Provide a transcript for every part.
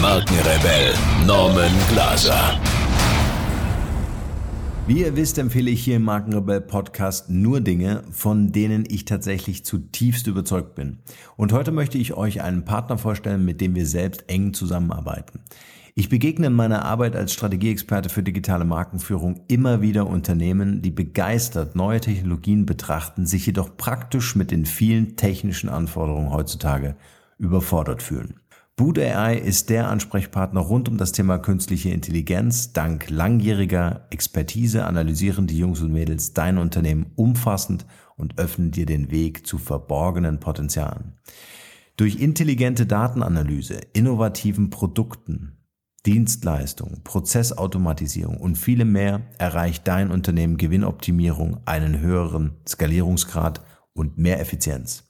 Markenrebell Norman Glaser. Wie ihr wisst, empfehle ich hier im Markenrebell Podcast nur Dinge, von denen ich tatsächlich zutiefst überzeugt bin. Und heute möchte ich euch einen Partner vorstellen, mit dem wir selbst eng zusammenarbeiten. Ich begegne in meiner Arbeit als Strategieexperte für digitale Markenführung immer wieder Unternehmen, die begeistert neue Technologien betrachten, sich jedoch praktisch mit den vielen technischen Anforderungen heutzutage überfordert fühlen. Boot AI ist der Ansprechpartner rund um das Thema künstliche Intelligenz. Dank langjähriger Expertise analysieren die Jungs und Mädels dein Unternehmen umfassend und öffnen dir den Weg zu verborgenen Potenzialen. Durch intelligente Datenanalyse, innovativen Produkten, Dienstleistungen, Prozessautomatisierung und viele mehr erreicht dein Unternehmen Gewinnoptimierung, einen höheren Skalierungsgrad und mehr Effizienz.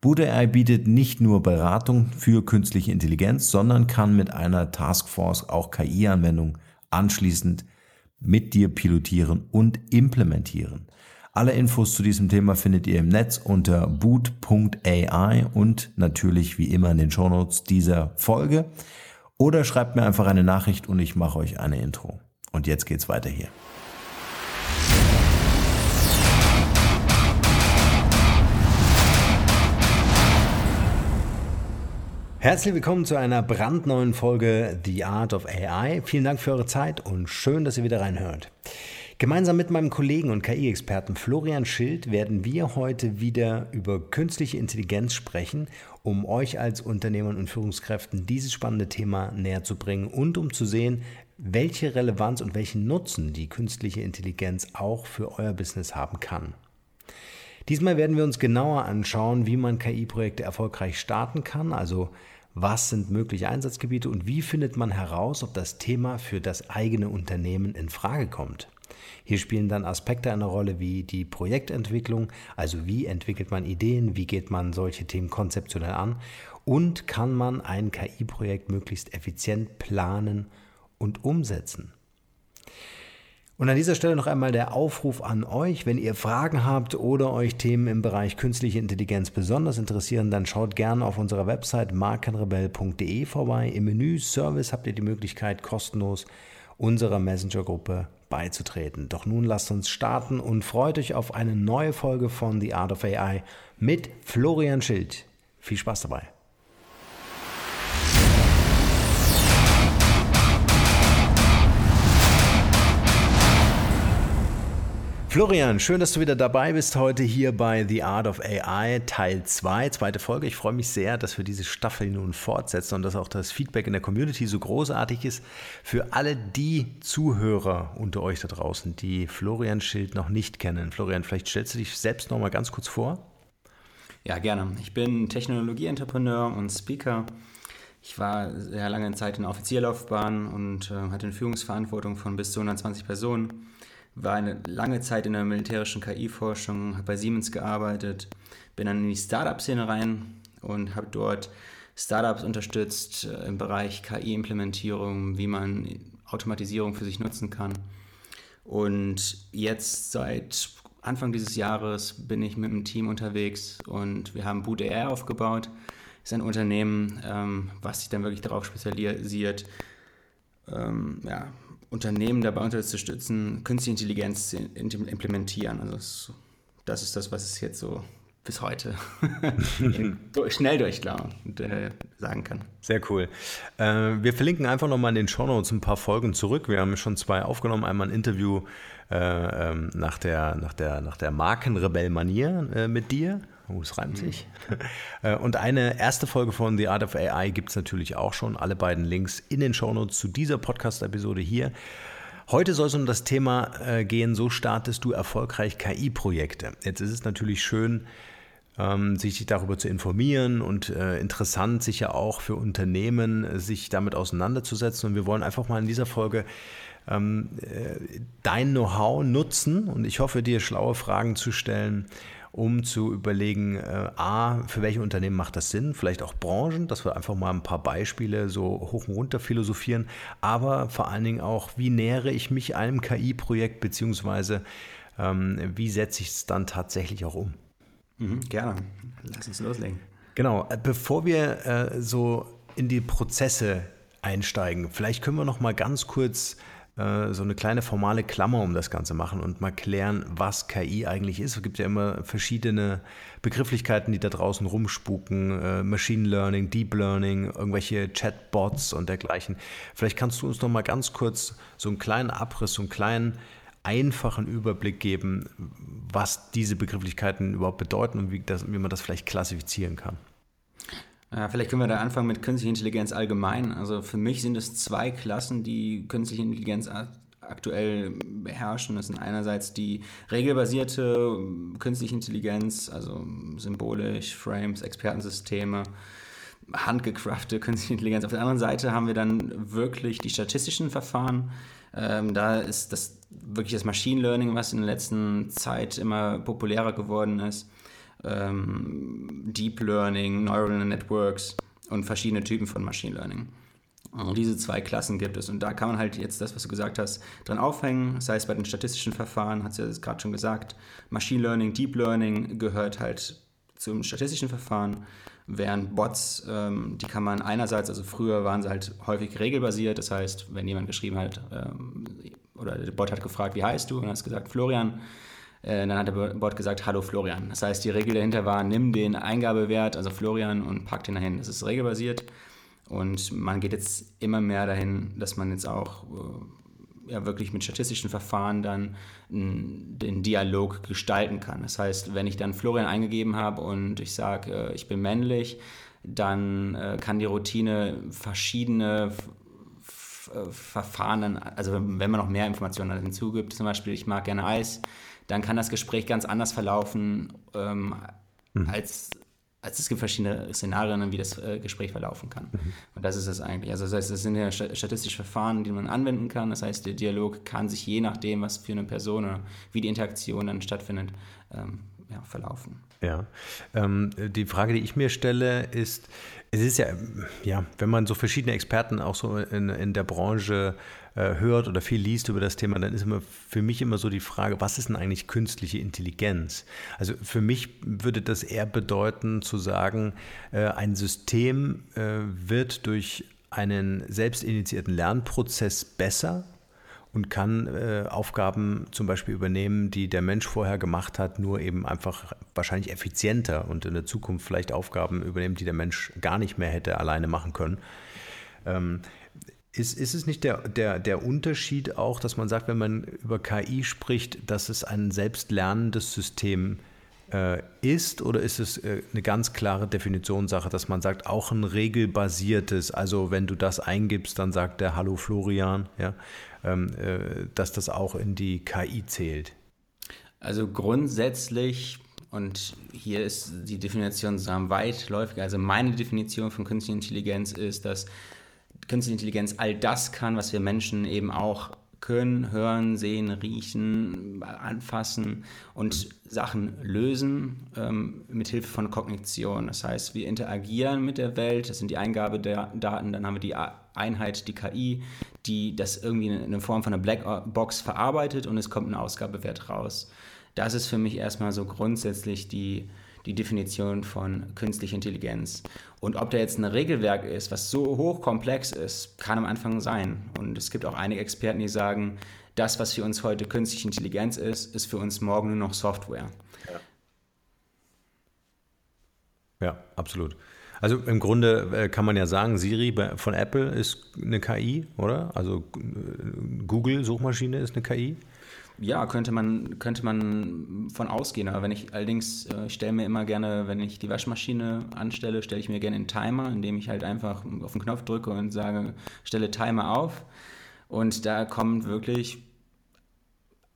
BootAI bietet nicht nur Beratung für künstliche Intelligenz, sondern kann mit einer Taskforce auch KI-Anwendungen anschließend mit dir pilotieren und implementieren. Alle Infos zu diesem Thema findet ihr im Netz unter boot.ai und natürlich wie immer in den Shownotes dieser Folge. Oder schreibt mir einfach eine Nachricht und ich mache euch eine Intro. Und jetzt geht's weiter hier. Herzlich willkommen zu einer brandneuen Folge The Art of AI. Vielen Dank für eure Zeit und schön, dass ihr wieder reinhört. Gemeinsam mit meinem Kollegen und KI-Experten Florian Schild werden wir heute wieder über künstliche Intelligenz sprechen, um euch als Unternehmern und Führungskräften dieses spannende Thema näher zu bringen und um zu sehen, welche Relevanz und welchen Nutzen die künstliche Intelligenz auch für euer Business haben kann. Diesmal werden wir uns genauer anschauen, wie man KI-Projekte erfolgreich starten kann, also was sind mögliche Einsatzgebiete und wie findet man heraus, ob das Thema für das eigene Unternehmen in Frage kommt. Hier spielen dann Aspekte eine Rolle wie die Projektentwicklung, also wie entwickelt man Ideen, wie geht man solche Themen konzeptionell an und kann man ein KI-Projekt möglichst effizient planen und umsetzen. Und an dieser Stelle noch einmal der Aufruf an euch, wenn ihr Fragen habt oder euch Themen im Bereich künstliche Intelligenz besonders interessieren, dann schaut gerne auf unserer Website markenrebell.de vorbei. Im Menü Service habt ihr die Möglichkeit, kostenlos unserer Messenger-Gruppe beizutreten. Doch nun lasst uns starten und freut euch auf eine neue Folge von The Art of AI mit Florian Schild. Viel Spaß dabei. Florian, schön, dass du wieder dabei bist heute hier bei The Art of AI Teil 2, zweite Folge. Ich freue mich sehr, dass wir diese Staffel nun fortsetzen und dass auch das Feedback in der Community so großartig ist. Für alle die Zuhörer unter euch da draußen, die Florian Schild noch nicht kennen. Florian, vielleicht stellst du dich selbst noch mal ganz kurz vor. Ja, gerne. Ich bin Technologieentrepreneur und Speaker. Ich war sehr lange Zeit in der Offizierlaufbahn und äh, hatte eine Führungsverantwortung von bis zu 120 Personen war eine lange Zeit in der militärischen KI-Forschung, habe bei Siemens gearbeitet, bin dann in die Startup-Szene rein und habe dort Startups unterstützt äh, im Bereich KI-Implementierung, wie man Automatisierung für sich nutzen kann. Und jetzt seit Anfang dieses Jahres bin ich mit einem Team unterwegs und wir haben Boot Air aufgebaut. Das ist ein Unternehmen, ähm, was sich dann wirklich darauf spezialisiert, ähm, ja, Unternehmen dabei unterstützen, künstliche Intelligenz zu implementieren. Also das, das ist das, was es jetzt so bis heute schnell durchlauf äh, sagen kann. Sehr cool. Äh, wir verlinken einfach nochmal in den Shownotes ein paar Folgen zurück. Wir haben schon zwei aufgenommen. Einmal ein Interview äh, ähm, nach der, nach der, nach der Markenrebell-Manier mit dir. Oh, es reimt sich. Äh, und eine erste Folge von The Art of AI gibt es natürlich auch schon. Alle beiden Links in den Shownotes zu dieser Podcast-Episode hier. Heute soll es um das Thema äh, gehen, so startest du erfolgreich KI-Projekte. Jetzt ist es natürlich schön, ähm, sich darüber zu informieren und äh, interessant sicher auch für Unternehmen, sich damit auseinanderzusetzen. Und wir wollen einfach mal in dieser Folge ähm, äh, dein Know-how nutzen und ich hoffe, dir schlaue Fragen zu stellen, um zu überlegen, äh, a, für welche Unternehmen macht das Sinn, vielleicht auch Branchen, dass wir einfach mal ein paar Beispiele so hoch und runter philosophieren, aber vor allen Dingen auch, wie nähere ich mich einem KI-Projekt, beziehungsweise ähm, wie setze ich es dann tatsächlich auch um. Mhm, gerne, lass uns loslegen. Genau, äh, bevor wir äh, so in die Prozesse einsteigen, vielleicht können wir noch mal ganz kurz äh, so eine kleine formale Klammer um das Ganze machen und mal klären, was KI eigentlich ist. Es gibt ja immer verschiedene Begrifflichkeiten, die da draußen rumspuken. Äh, Machine Learning, Deep Learning, irgendwelche Chatbots und dergleichen. Vielleicht kannst du uns noch mal ganz kurz so einen kleinen Abriss, so einen kleinen einfachen Überblick geben, was diese Begrifflichkeiten überhaupt bedeuten und wie, das, wie man das vielleicht klassifizieren kann. Ja, vielleicht können wir da anfangen mit künstlicher Intelligenz allgemein. Also für mich sind es zwei Klassen, die künstliche Intelligenz aktuell beherrschen. Das sind einerseits die regelbasierte künstliche Intelligenz, also symbolisch, Frames, Expertensysteme, handgecraftete künstliche Intelligenz. Auf der anderen Seite haben wir dann wirklich die statistischen Verfahren. Ähm, da ist das wirklich das Machine Learning, was in der letzten Zeit immer populärer geworden ist ähm, Deep Learning, Neural Networks und verschiedene Typen von Machine Learning. Und diese zwei Klassen gibt es. Und da kann man halt jetzt das, was du gesagt hast, dran aufhängen. Das heißt, bei den statistischen Verfahren, hat es ja gerade schon gesagt, Machine Learning, Deep Learning gehört halt zum statistischen Verfahren, während Bots, ähm, die kann man einerseits, also früher waren sie halt häufig regelbasiert, das heißt, wenn jemand geschrieben hat, ähm, oder der Bot hat gefragt, wie heißt du, und hast gesagt, Florian, dann hat der Bot gesagt, hallo Florian. Das heißt, die Regel dahinter war, nimm den Eingabewert, also Florian, und pack den dahin. Das ist regelbasiert. Und man geht jetzt immer mehr dahin, dass man jetzt auch äh, ja, wirklich mit statistischen Verfahren dann den Dialog gestalten kann. Das heißt, wenn ich dann Florian eingegeben habe und ich sage, äh, ich bin männlich, dann kann die Routine verschiedene Verfahren, also wenn man noch mehr Informationen hinzugibt, zum Beispiel, ich mag gerne Eis, dann kann das Gespräch ganz anders verlaufen, ähm, mhm. als, als es gibt verschiedene Szenarien, wie das äh, Gespräch verlaufen kann. Mhm. Und das ist es eigentlich. Also das heißt, es sind ja statistische Verfahren, die man anwenden kann. Das heißt, der Dialog kann sich je nachdem, was für eine Person oder wie die Interaktion dann stattfindet, ähm, ja, verlaufen. Ja, ähm, die Frage, die ich mir stelle, ist, es ist ja, ja, wenn man so verschiedene Experten auch so in, in der Branche äh, hört oder viel liest über das Thema, dann ist immer für mich immer so die Frage, was ist denn eigentlich künstliche Intelligenz? Also für mich würde das eher bedeuten zu sagen, äh, ein System äh, wird durch einen selbstinitiierten Lernprozess besser und kann äh, Aufgaben zum Beispiel übernehmen, die der Mensch vorher gemacht hat, nur eben einfach wahrscheinlich effizienter und in der Zukunft vielleicht Aufgaben übernehmen, die der Mensch gar nicht mehr hätte alleine machen können. Ähm, ist, ist es nicht der, der, der Unterschied auch, dass man sagt, wenn man über KI spricht, dass es ein selbstlernendes System ist? Äh, ist oder ist es äh, eine ganz klare Definitionssache, dass man sagt, auch ein regelbasiertes, also wenn du das eingibst, dann sagt der Hallo Florian, ja, ähm, äh, dass das auch in die KI zählt? Also grundsätzlich, und hier ist die Definition zusammen weitläufig, also meine Definition von künstlicher Intelligenz ist, dass künstliche Intelligenz all das kann, was wir Menschen eben auch können hören, sehen, riechen, anfassen und Sachen lösen ähm, mit Hilfe von Kognition. Das heißt, wir interagieren mit der Welt, das sind die Eingabe der Daten, dann haben wir die Einheit, die KI, die das irgendwie in eine Form von einer Blackbox verarbeitet und es kommt ein Ausgabewert raus. Das ist für mich erstmal so grundsätzlich die, die Definition von künstlicher Intelligenz. Und ob da jetzt ein Regelwerk ist, was so hochkomplex ist, kann am Anfang sein. Und es gibt auch einige Experten, die sagen, das, was für uns heute künstliche Intelligenz ist, ist für uns morgen nur noch Software. Ja, ja absolut. Also im Grunde äh, kann man ja sagen, Siri von Apple ist eine KI, oder? Also äh, Google Suchmaschine ist eine KI. Ja, könnte man, könnte man von ausgehen. Aber wenn ich allerdings, äh, ich stelle mir immer gerne, wenn ich die Waschmaschine anstelle, stelle ich mir gerne einen Timer, indem ich halt einfach auf den Knopf drücke und sage, stelle Timer auf. Und da kommt wirklich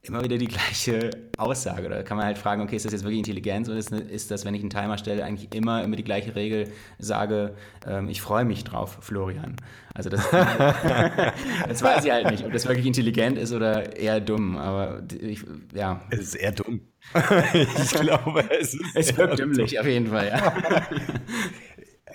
immer wieder die gleiche Aussage. Da kann man halt fragen, okay, ist das jetzt wirklich Intelligenz oder ist, ist das, wenn ich einen Timer stelle, eigentlich immer immer die gleiche Regel sage, ähm, ich freue mich drauf, Florian. Also das, das weiß ich halt nicht, ob das wirklich intelligent ist oder eher dumm. Aber ich, ja. Es ist eher dumm. ich glaube, es ist. Es wirkt dümmlich, auf jeden Fall, ja.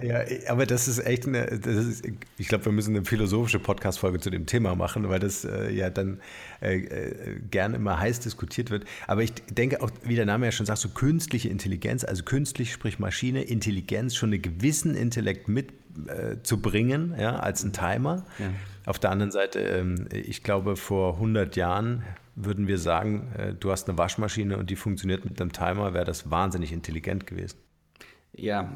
Ja, aber das ist echt eine, das ist, ich glaube, wir müssen eine philosophische Podcast-Folge zu dem Thema machen, weil das äh, ja dann äh, äh, gern immer heiß diskutiert wird. Aber ich denke auch, wie der Name ja schon sagt, so künstliche Intelligenz, also künstlich, sprich Maschine, Intelligenz, schon einen gewissen Intellekt mitzubringen, äh, ja, als ein Timer. Ja. Auf der anderen Seite, ähm, ich glaube, vor 100 Jahren würden wir sagen, äh, du hast eine Waschmaschine und die funktioniert mit einem Timer, wäre das wahnsinnig intelligent gewesen. Ja,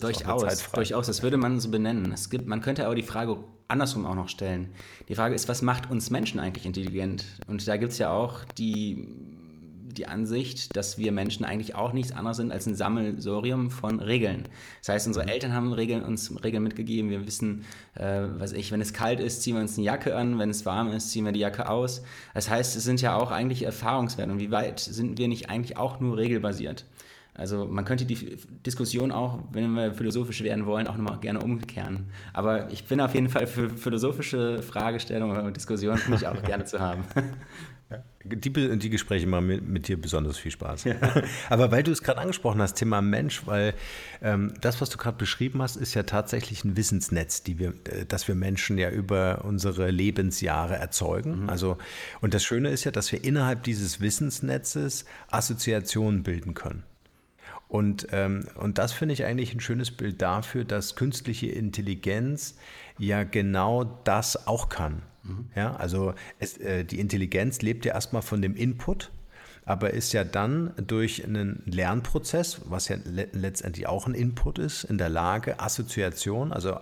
durchaus, durchaus. Das würde man so benennen. Es gibt, man könnte aber die Frage andersrum auch noch stellen. Die Frage ist, was macht uns Menschen eigentlich intelligent? Und da gibt es ja auch die, die Ansicht, dass wir Menschen eigentlich auch nichts anderes sind als ein Sammelsorium von Regeln. Das heißt, unsere mhm. Eltern haben Regeln, uns Regeln mitgegeben. Wir wissen, äh, was ich, wenn es kalt ist, ziehen wir uns eine Jacke an. Wenn es warm ist, ziehen wir die Jacke aus. Das heißt, es sind ja auch eigentlich Erfahrungswerte. Und wie weit sind wir nicht eigentlich auch nur regelbasiert? Also man könnte die Diskussion auch, wenn wir philosophisch werden wollen, auch nochmal gerne umkehren. Aber ich bin auf jeden Fall für philosophische Fragestellungen oder Diskussionen finde ich auch gerne zu haben. Die, die Gespräche machen mit, mit, dir besonders viel Spaß. Ja. Aber weil du es gerade angesprochen hast, Thema Mensch, weil ähm, das, was du gerade beschrieben hast, ist ja tatsächlich ein Wissensnetz, die wir, äh, das wir Menschen ja über unsere Lebensjahre erzeugen. Mhm. Also, und das Schöne ist ja, dass wir innerhalb dieses Wissensnetzes Assoziationen bilden können. Und, ähm, und das finde ich eigentlich ein schönes Bild dafür, dass künstliche Intelligenz ja genau das auch kann. Mhm. Ja, also es, äh, die Intelligenz lebt ja erstmal von dem Input, aber ist ja dann durch einen Lernprozess, was ja le letztendlich auch ein Input ist, in der Lage, Assoziation, also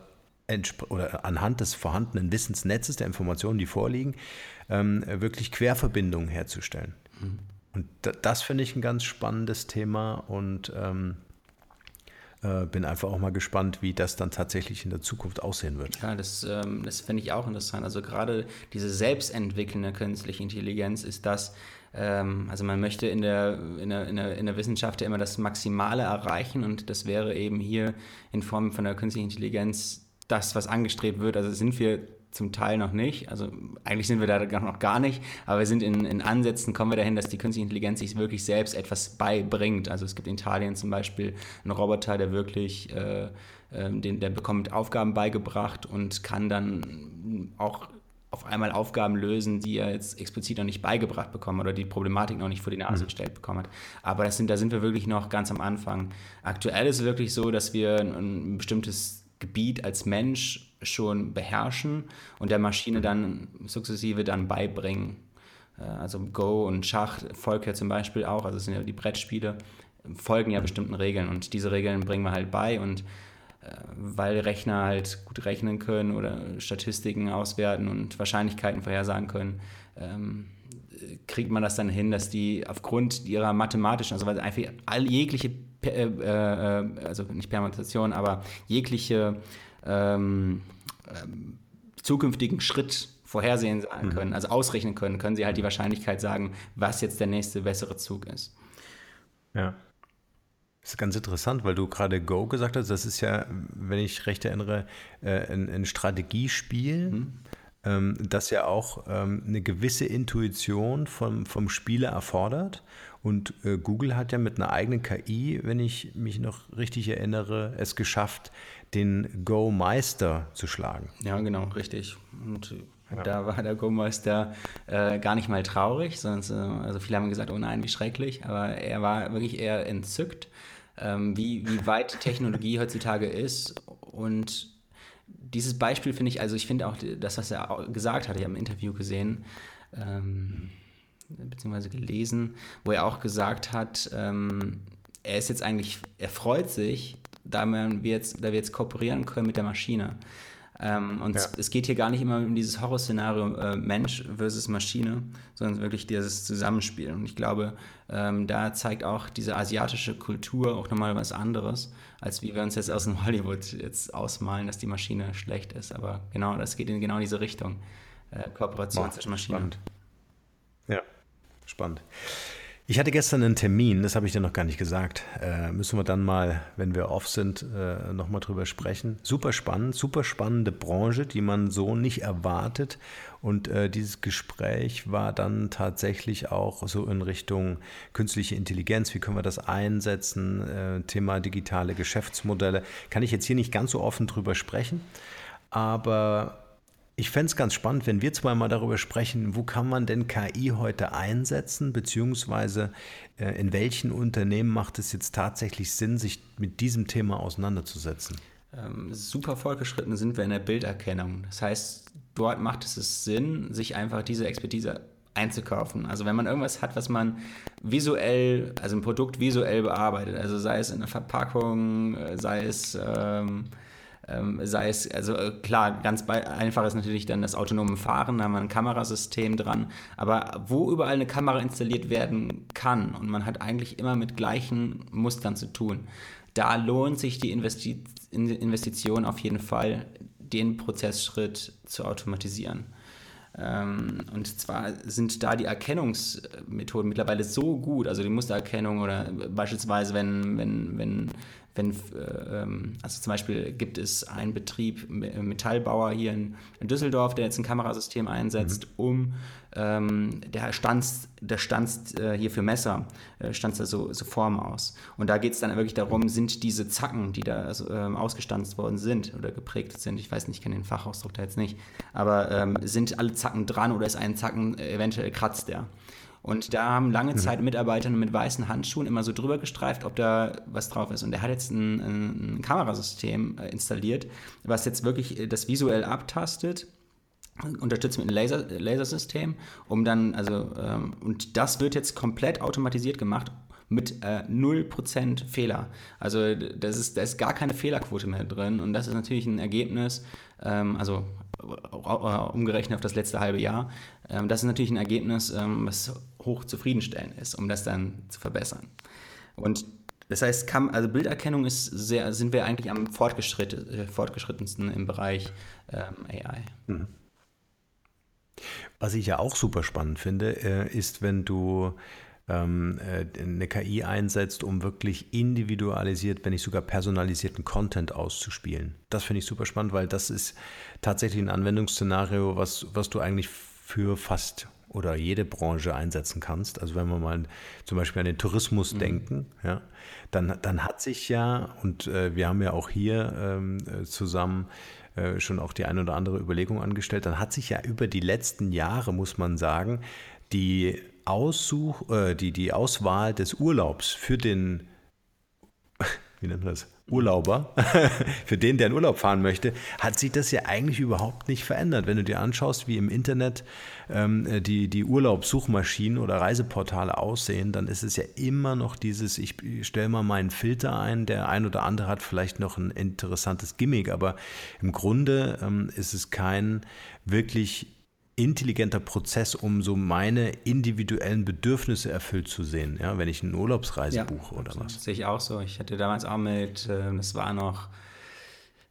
oder anhand des vorhandenen Wissensnetzes der Informationen, die vorliegen, ähm, wirklich Querverbindungen herzustellen. Mhm. Und das finde ich ein ganz spannendes Thema und ähm, äh, bin einfach auch mal gespannt, wie das dann tatsächlich in der Zukunft aussehen wird. Ja, das, ähm, das finde ich auch interessant. Also gerade diese selbstentwickelnde künstliche Intelligenz ist das, ähm, also man möchte in der, in, der, in, der, in der Wissenschaft ja immer das Maximale erreichen und das wäre eben hier in Form von der künstlichen Intelligenz das, was angestrebt wird. Also sind wir zum Teil noch nicht. Also eigentlich sind wir da noch gar nicht, aber wir sind in, in Ansätzen, kommen wir dahin, dass die künstliche Intelligenz sich wirklich selbst etwas beibringt. Also es gibt in Italien zum Beispiel einen Roboter, der wirklich, äh, äh, den, der bekommt Aufgaben beigebracht und kann dann auch auf einmal Aufgaben lösen, die er jetzt explizit noch nicht beigebracht bekommen oder die Problematik noch nicht vor die Nase mhm. gestellt bekommen hat. Aber das sind, da sind wir wirklich noch ganz am Anfang. Aktuell ist es wirklich so, dass wir ein, ein bestimmtes Gebiet als Mensch schon beherrschen und der Maschine dann sukzessive dann beibringen. Äh, also Go und Schach folgt ja zum Beispiel auch, also es sind ja die Brettspiele, folgen ja bestimmten Regeln und diese Regeln bringen wir halt bei und äh, weil Rechner halt gut rechnen können oder Statistiken auswerten und Wahrscheinlichkeiten vorhersagen können, ähm, kriegt man das dann hin, dass die aufgrund ihrer mathematischen, also weil einfach all jegliche, äh, also nicht Permutation, aber jegliche ähm, ähm, zukünftigen Schritt vorhersehen mhm. können, also ausrechnen können, können sie halt die Wahrscheinlichkeit sagen, was jetzt der nächste bessere Zug ist. Ja. Das ist ganz interessant, weil du gerade Go gesagt hast. Das ist ja, wenn ich recht erinnere, äh, ein, ein Strategiespiel, mhm. ähm, das ja auch ähm, eine gewisse Intuition vom, vom Spieler erfordert. Und äh, Google hat ja mit einer eigenen KI, wenn ich mich noch richtig erinnere, es geschafft, den Go-Meister zu schlagen. Ja, genau, richtig. Und ja. da war der Go-Meister äh, gar nicht mal traurig, sonst, äh, also viele haben gesagt, oh nein, wie schrecklich, aber er war wirklich eher entzückt, ähm, wie, wie weit Technologie heutzutage ist und dieses Beispiel finde ich, also ich finde auch das, was er gesagt hat, ich habe im Interview gesehen, ähm, beziehungsweise gelesen, wo er auch gesagt hat, ähm, er ist jetzt eigentlich, er freut sich, da wir jetzt, da wir jetzt kooperieren können mit der Maschine. Ähm, und ja. es geht hier gar nicht immer um dieses Horrorszenario äh, Mensch versus Maschine, sondern wirklich dieses Zusammenspiel. Und ich glaube, ähm, da zeigt auch diese asiatische Kultur auch nochmal was anderes, als wie wir uns jetzt aus dem Hollywood jetzt ausmalen, dass die Maschine schlecht ist. Aber genau, das geht in genau diese Richtung. Äh, Kooperation zwischen Maschinen. Ja. spannend. Ich hatte gestern einen Termin, das habe ich dir noch gar nicht gesagt. Äh, müssen wir dann mal, wenn wir off sind, äh, nochmal drüber sprechen. Super spannend, super spannende Branche, die man so nicht erwartet. Und äh, dieses Gespräch war dann tatsächlich auch so in Richtung künstliche Intelligenz. Wie können wir das einsetzen? Äh, Thema digitale Geschäftsmodelle. Kann ich jetzt hier nicht ganz so offen drüber sprechen, aber ich fände es ganz spannend, wenn wir zweimal darüber sprechen, wo kann man denn KI heute einsetzen, beziehungsweise äh, in welchen Unternehmen macht es jetzt tatsächlich Sinn, sich mit diesem Thema auseinanderzusetzen? Ähm, super fortgeschritten sind wir in der Bilderkennung. Das heißt, dort macht es Sinn, sich einfach diese Expertise einzukaufen. Also wenn man irgendwas hat, was man visuell, also ein Produkt visuell bearbeitet, also sei es in der Verpackung, äh, sei es ähm, ähm, sei es, also äh, klar, ganz einfach ist natürlich dann das autonome Fahren, da haben wir ein Kamerasystem dran, aber wo überall eine Kamera installiert werden kann und man hat eigentlich immer mit gleichen Mustern zu tun, da lohnt sich die Investi Investition auf jeden Fall, den Prozessschritt zu automatisieren. Ähm, und zwar sind da die Erkennungsmethoden mittlerweile so gut, also die Mustererkennung oder beispielsweise, wenn, wenn, wenn wenn, äh, ähm, also zum Beispiel gibt es einen Betrieb, äh, Metallbauer hier in, Düsseldorf, der jetzt ein Kamerasystem einsetzt, mhm. um ähm, der stanzt, der stanzt äh, hier für Messer, äh, stanzt da so, so Formen aus. Und da geht es dann wirklich darum, sind diese Zacken, die da also, ähm, ausgestanzt worden sind oder geprägt sind, ich weiß nicht, ich kenne den Fachausdruck da jetzt nicht, aber ähm, sind alle Zacken dran oder ist ein Zacken eventuell kratzt der? Und da haben lange. Zeit Mitarbeiter mit weißen Handschuhen immer so drüber gestreift, ob da was drauf ist. Und der hat jetzt ein, ein Kamerasystem äh, installiert, was jetzt wirklich äh, das visuell abtastet unterstützt mit einem Laser, Lasersystem, um dann, also, ähm, und das wird jetzt komplett automatisiert gemacht mit äh, 0% Fehler. Also das ist, da ist gar keine Fehlerquote mehr drin und das ist natürlich ein Ergebnis, ähm, also umgerechnet auf das letzte halbe Jahr, ähm, das ist natürlich ein Ergebnis, ähm, was hoch zufriedenstellend ist, um das dann zu verbessern. Und das heißt, also Bilderkennung ist sehr, sind wir eigentlich am fortgeschritt, äh, fortgeschrittensten im Bereich ähm, AI. Mhm. Was ich ja auch super spannend finde, äh, ist, wenn du ähm, äh, eine KI einsetzt, um wirklich individualisiert, wenn nicht sogar personalisierten Content auszuspielen. Das finde ich super spannend, weil das ist tatsächlich ein Anwendungsszenario, was, was du eigentlich für fast oder jede Branche einsetzen kannst. Also wenn wir mal zum Beispiel an den Tourismus mhm. denken, ja, dann, dann hat sich ja, und äh, wir haben ja auch hier ähm, äh, zusammen äh, schon auch die eine oder andere Überlegung angestellt, dann hat sich ja über die letzten Jahre, muss man sagen, die Aussuch, äh, die, die Auswahl des Urlaubs für den, wie nennt man das? Urlauber, für den, der in Urlaub fahren möchte, hat sich das ja eigentlich überhaupt nicht verändert. Wenn du dir anschaust, wie im Internet ähm, die, die Urlaubssuchmaschinen oder Reiseportale aussehen, dann ist es ja immer noch dieses, ich stelle mal meinen Filter ein, der ein oder andere hat vielleicht noch ein interessantes Gimmick, aber im Grunde ähm, ist es kein wirklich intelligenter Prozess, um so meine individuellen Bedürfnisse erfüllt zu sehen, ja, wenn ich eine Urlaubsreise ja, buche oder was. Das sehe ich auch so. Ich hatte damals auch mit, äh, das war noch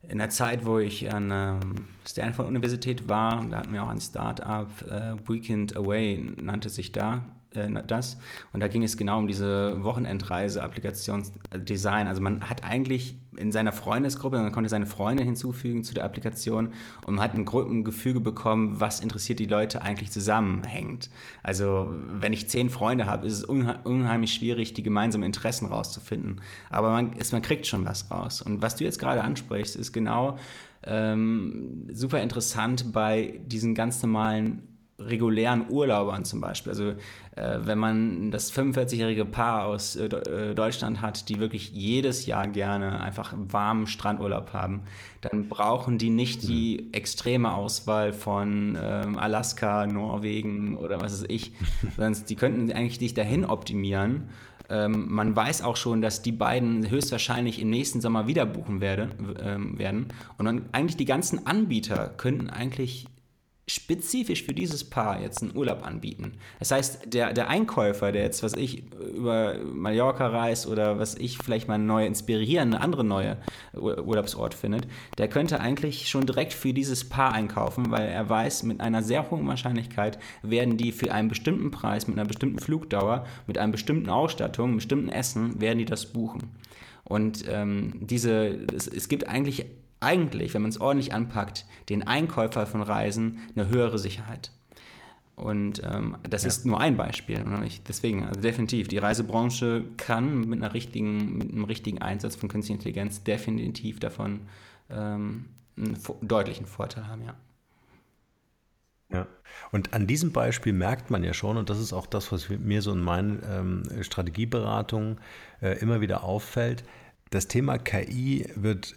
in der Zeit, wo ich an ähm, Stanford Universität war, da hatten wir auch ein Startup, äh, Weekend Away nannte sich da das. Und da ging es genau um diese Wochenendreise-Applikationsdesign. Also man hat eigentlich in seiner Freundesgruppe, man konnte seine Freunde hinzufügen zu der Applikation und man hat ein Gruppengefüge bekommen, was interessiert die Leute eigentlich zusammenhängt. Also wenn ich zehn Freunde habe, ist es unheimlich schwierig, die gemeinsamen Interessen rauszufinden. Aber man, ist, man kriegt schon was raus. Und was du jetzt gerade ansprichst, ist genau ähm, super interessant bei diesen ganz normalen regulären Urlaubern zum Beispiel. Also äh, wenn man das 45-jährige Paar aus äh, äh, Deutschland hat, die wirklich jedes Jahr gerne einfach warmen Strandurlaub haben, dann brauchen die nicht die extreme Auswahl von ähm, Alaska, Norwegen oder was weiß ich, sondern die könnten eigentlich dich dahin optimieren. Ähm, man weiß auch schon, dass die beiden höchstwahrscheinlich im nächsten Sommer wieder buchen werde, ähm, werden. Und dann eigentlich die ganzen Anbieter könnten eigentlich spezifisch für dieses Paar jetzt einen Urlaub anbieten. Das heißt, der, der Einkäufer, der jetzt, was ich, über Mallorca reist oder was ich vielleicht mal neu inspirieren, eine andere neue Urlaubsort findet, der könnte eigentlich schon direkt für dieses Paar einkaufen, weil er weiß, mit einer sehr hohen Wahrscheinlichkeit werden die für einen bestimmten Preis, mit einer bestimmten Flugdauer, mit einer bestimmten Ausstattung, bestimmten Essen, werden die das buchen. Und ähm, diese, es, es gibt eigentlich eigentlich, wenn man es ordentlich anpackt, den Einkäufer von Reisen eine höhere Sicherheit. Und ähm, das ja. ist nur ein Beispiel. Ich, deswegen, also definitiv, die Reisebranche kann mit, einer richtigen, mit einem richtigen Einsatz von künstlicher Intelligenz definitiv davon ähm, einen deutlichen Vorteil haben, ja. Ja, und an diesem Beispiel merkt man ja schon, und das ist auch das, was mir so in meinen ähm, Strategieberatungen äh, immer wieder auffällt, das Thema KI wird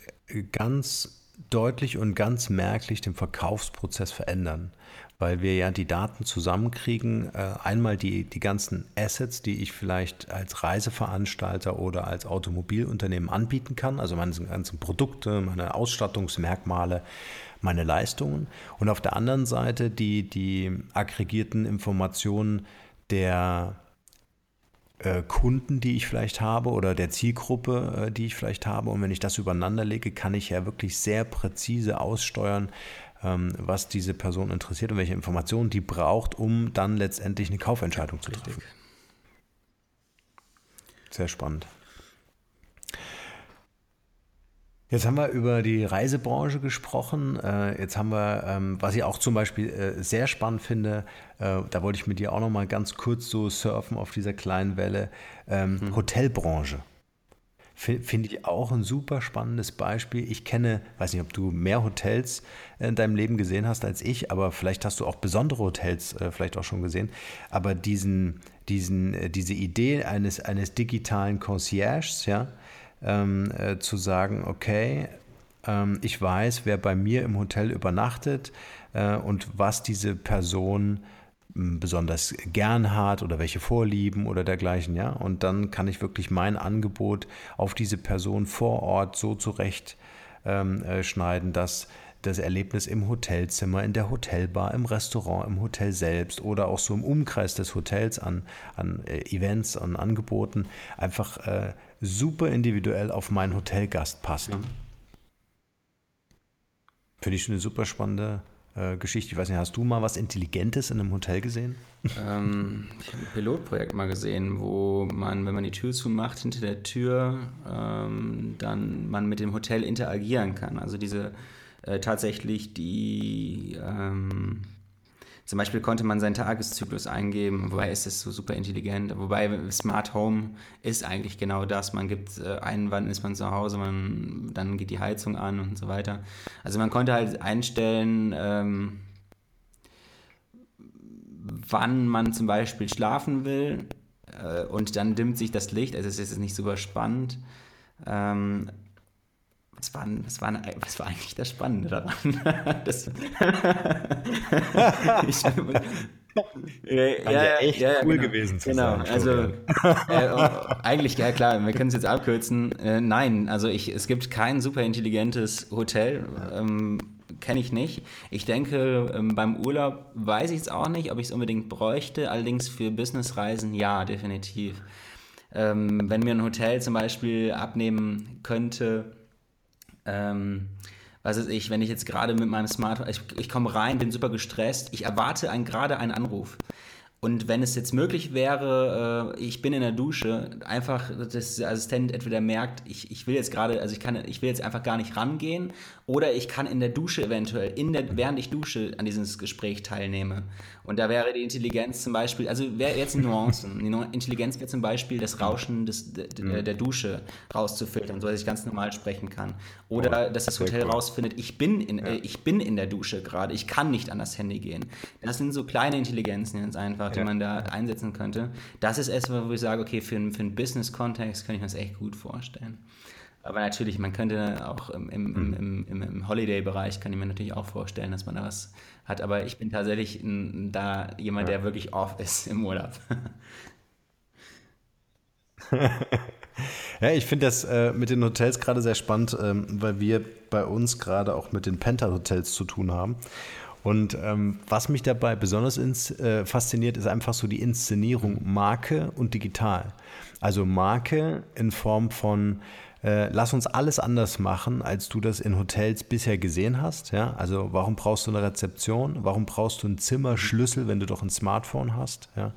ganz deutlich und ganz merklich den Verkaufsprozess verändern, weil wir ja die Daten zusammenkriegen. Äh, einmal die, die ganzen Assets, die ich vielleicht als Reiseveranstalter oder als Automobilunternehmen anbieten kann, also meine ganzen Produkte, meine Ausstattungsmerkmale, meine Leistungen. Und auf der anderen Seite die, die aggregierten Informationen der Kunden, die ich vielleicht habe oder der Zielgruppe, äh, die ich vielleicht habe. Und wenn ich das übereinander lege, kann ich ja wirklich sehr präzise aussteuern, ähm, was diese Person interessiert und welche Informationen die braucht, um dann letztendlich eine Kaufentscheidung zu treffen. Richtig. Sehr spannend. Jetzt haben wir über die Reisebranche gesprochen. Äh, jetzt haben wir, ähm, was ich auch zum Beispiel äh, sehr spannend finde, äh, da wollte ich mit dir auch noch mal ganz kurz so surfen auf dieser kleinen Welle, ähm, hm. Hotelbranche. Finde ich auch ein super spannendes Beispiel. Ich kenne, weiß nicht, ob du mehr Hotels in deinem Leben gesehen hast als ich, aber vielleicht hast du auch besondere Hotels vielleicht auch schon gesehen. Aber diesen, diesen, diese Idee eines, eines digitalen Concierges, ja, ähm, äh, zu sagen, okay, ähm, ich weiß, wer bei mir im Hotel übernachtet äh, und was diese Person hm, besonders gern hat oder welche Vorlieben oder dergleichen, ja. Und dann kann ich wirklich mein Angebot auf diese Person vor Ort so zurecht ähm, äh, schneiden, dass das Erlebnis im Hotelzimmer, in der Hotelbar, im Restaurant, im Hotel selbst oder auch so im Umkreis des Hotels an, an äh, Events, an Angeboten einfach äh, super individuell auf meinen Hotelgast passt. Mhm. Finde ich eine super spannende äh, Geschichte. Ich weiß nicht, hast du mal was Intelligentes in einem Hotel gesehen? Ähm, ich habe ein Pilotprojekt mal gesehen, wo man, wenn man die Tür zumacht, hinter der Tür ähm, dann man mit dem Hotel interagieren kann. Also diese äh, tatsächlich die, ähm, zum Beispiel konnte man seinen Tageszyklus eingeben, wobei ist es so super intelligent, wobei Smart Home ist eigentlich genau das. Man gibt äh, ein, wann ist man zu Hause, man, dann geht die Heizung an und so weiter. Also man konnte halt einstellen, ähm, wann man zum Beispiel schlafen will äh, und dann dimmt sich das Licht, also es ist nicht super spannend. Ähm, was war, was, war, was war eigentlich das Spannende daran? das, ich, ja, ja, echt ja, cool genau. gewesen zu genau. sein. Also äh, oh, eigentlich, ja klar, wir können es jetzt abkürzen. Äh, nein, also ich, es gibt kein super intelligentes Hotel. Ähm, Kenne ich nicht. Ich denke, ähm, beim Urlaub weiß ich es auch nicht, ob ich es unbedingt bräuchte. Allerdings für Businessreisen ja, definitiv. Ähm, wenn mir ein Hotel zum Beispiel abnehmen könnte, ähm, was weiß ich, wenn ich jetzt gerade mit meinem Smartphone, ich, ich komme rein, bin super gestresst, ich erwarte ein, gerade einen Anruf. Und wenn es jetzt möglich wäre, äh, ich bin in der Dusche, einfach, dass der Assistent entweder merkt, ich, ich will jetzt gerade, also ich kann, ich will jetzt einfach gar nicht rangehen, oder ich kann in der Dusche eventuell, in der, während ich dusche, an diesem Gespräch teilnehme. Und da wäre die Intelligenz zum Beispiel, also wäre jetzt Nuancen. Die Intelligenz wäre zum Beispiel das Rauschen des, der, mhm. der Dusche rauszufiltern, so dass ich ganz normal sprechen kann. Oder dass das Hotel rausfindet, ich bin in, ja. äh, ich bin in der Dusche gerade, ich kann nicht an das Handy gehen. Das sind so kleine Intelligenzen jetzt einfach, die ja. man da einsetzen könnte. Das ist etwas, wo ich sage, okay, für, für einen Business-Kontext kann ich mir das echt gut vorstellen. Aber natürlich, man könnte auch im, im, im, hm. im, im Holiday-Bereich, kann ich mir natürlich auch vorstellen, dass man da was hat. Aber ich bin tatsächlich ein, da jemand, ja. der wirklich off ist im Urlaub. ja, ich finde das äh, mit den Hotels gerade sehr spannend, ähm, weil wir bei uns gerade auch mit den Penta-Hotels zu tun haben. Und ähm, was mich dabei besonders ins, äh, fasziniert, ist einfach so die Inszenierung Marke und digital. Also Marke in Form von äh, lass uns alles anders machen, als du das in Hotels bisher gesehen hast. Ja? Also warum brauchst du eine Rezeption? Warum brauchst du einen Zimmerschlüssel, wenn du doch ein Smartphone hast? Ja?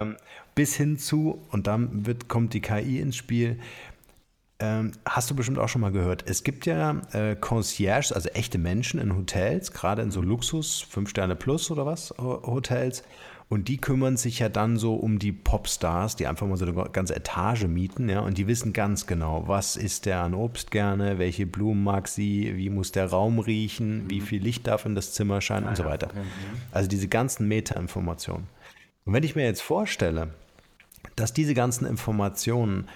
Ähm, bis hin zu, und dann wird, kommt die KI ins Spiel, ähm, hast du bestimmt auch schon mal gehört. Es gibt ja äh, Concierges, also echte Menschen in Hotels, gerade in so Luxus, 5 Sterne plus oder was, Hotels. Und die kümmern sich ja dann so um die Popstars, die einfach mal so eine ganze Etage mieten, ja, und die wissen ganz genau, was ist der an Obst gerne, welche Blumen mag sie, wie muss der Raum riechen, wie mhm. viel Licht darf in das Zimmer scheinen ah, und so weiter. Mhm. Also diese ganzen Meta-Informationen. Und wenn ich mir jetzt vorstelle, dass diese ganzen Informationen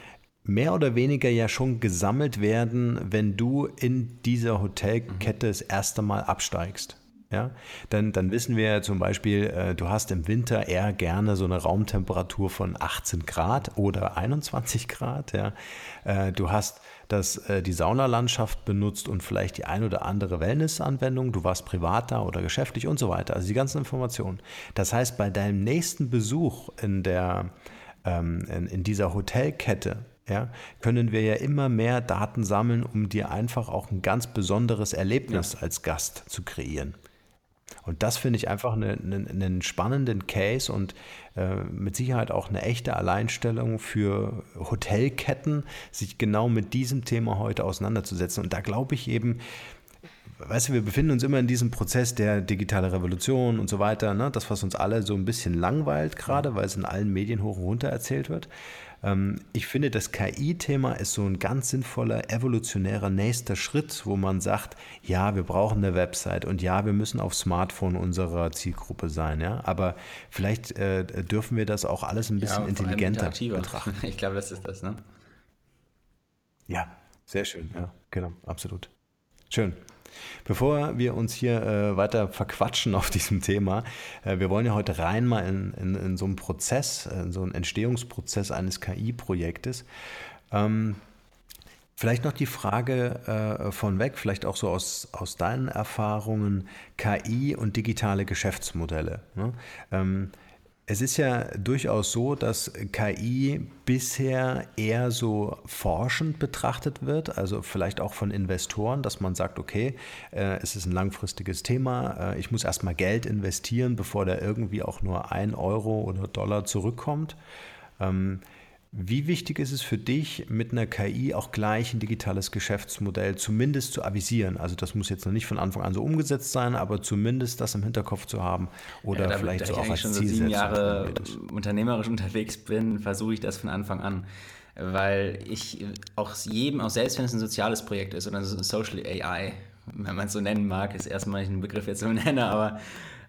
mehr oder weniger ja schon gesammelt werden, wenn du in dieser Hotelkette das erste Mal absteigst. Ja, dann, dann wissen wir zum Beispiel, äh, du hast im Winter eher gerne so eine Raumtemperatur von 18 Grad oder 21 Grad. Ja. Äh, du hast das, äh, die Saunalandschaft benutzt und vielleicht die ein oder andere Wellnessanwendung. Du warst privat da oder geschäftlich und so weiter. Also die ganzen Informationen. Das heißt, bei deinem nächsten Besuch in, der, ähm, in, in dieser Hotelkette, ja, können wir ja immer mehr Daten sammeln, um dir einfach auch ein ganz besonderes Erlebnis ja. als Gast zu kreieren. Und das finde ich einfach eine, eine, einen spannenden Case und äh, mit Sicherheit auch eine echte Alleinstellung für Hotelketten, sich genau mit diesem Thema heute auseinanderzusetzen. Und da glaube ich eben, weißt du, wir befinden uns immer in diesem Prozess der digitalen Revolution und so weiter, ne? das, was uns alle so ein bisschen langweilt gerade, weil es in allen Medien hoch und runter erzählt wird. Ähm, ich finde, das KI-Thema ist so ein ganz sinnvoller, evolutionärer nächster Schritt, wo man sagt, ja, wir brauchen eine Website und ja, wir müssen auf Smartphone unserer Zielgruppe sein, ja. Aber vielleicht äh, dürfen wir das auch alles ein bisschen ja, intelligenter betrachten. Ich glaube, das ist das, ne? Ja, sehr schön, ja, genau, absolut. Schön. Bevor wir uns hier äh, weiter verquatschen auf diesem Thema, äh, wir wollen ja heute rein mal in, in, in so einen Prozess, in so einen Entstehungsprozess eines KI-Projektes. Ähm, Vielleicht noch die Frage äh, von weg, vielleicht auch so aus, aus deinen Erfahrungen, KI und digitale Geschäftsmodelle. Ne? Ähm, es ist ja durchaus so, dass KI bisher eher so forschend betrachtet wird, also vielleicht auch von Investoren, dass man sagt, okay, äh, es ist ein langfristiges Thema, äh, ich muss erstmal Geld investieren, bevor da irgendwie auch nur ein Euro oder Dollar zurückkommt. Ähm, wie wichtig ist es für dich, mit einer KI auch gleich ein digitales Geschäftsmodell zumindest zu avisieren? Also das muss jetzt noch nicht von Anfang an so umgesetzt sein, aber zumindest das im Hinterkopf zu haben oder ja, da, vielleicht da so auch als schon so sieben Jahre unternehmerisch unterwegs bin, versuche ich das von Anfang an, weil ich auch jedem, auch selbst wenn es ein soziales Projekt ist oder ein Social AI, wenn man es so nennen mag, ist erstmal ein Begriff jetzt so nenne, aber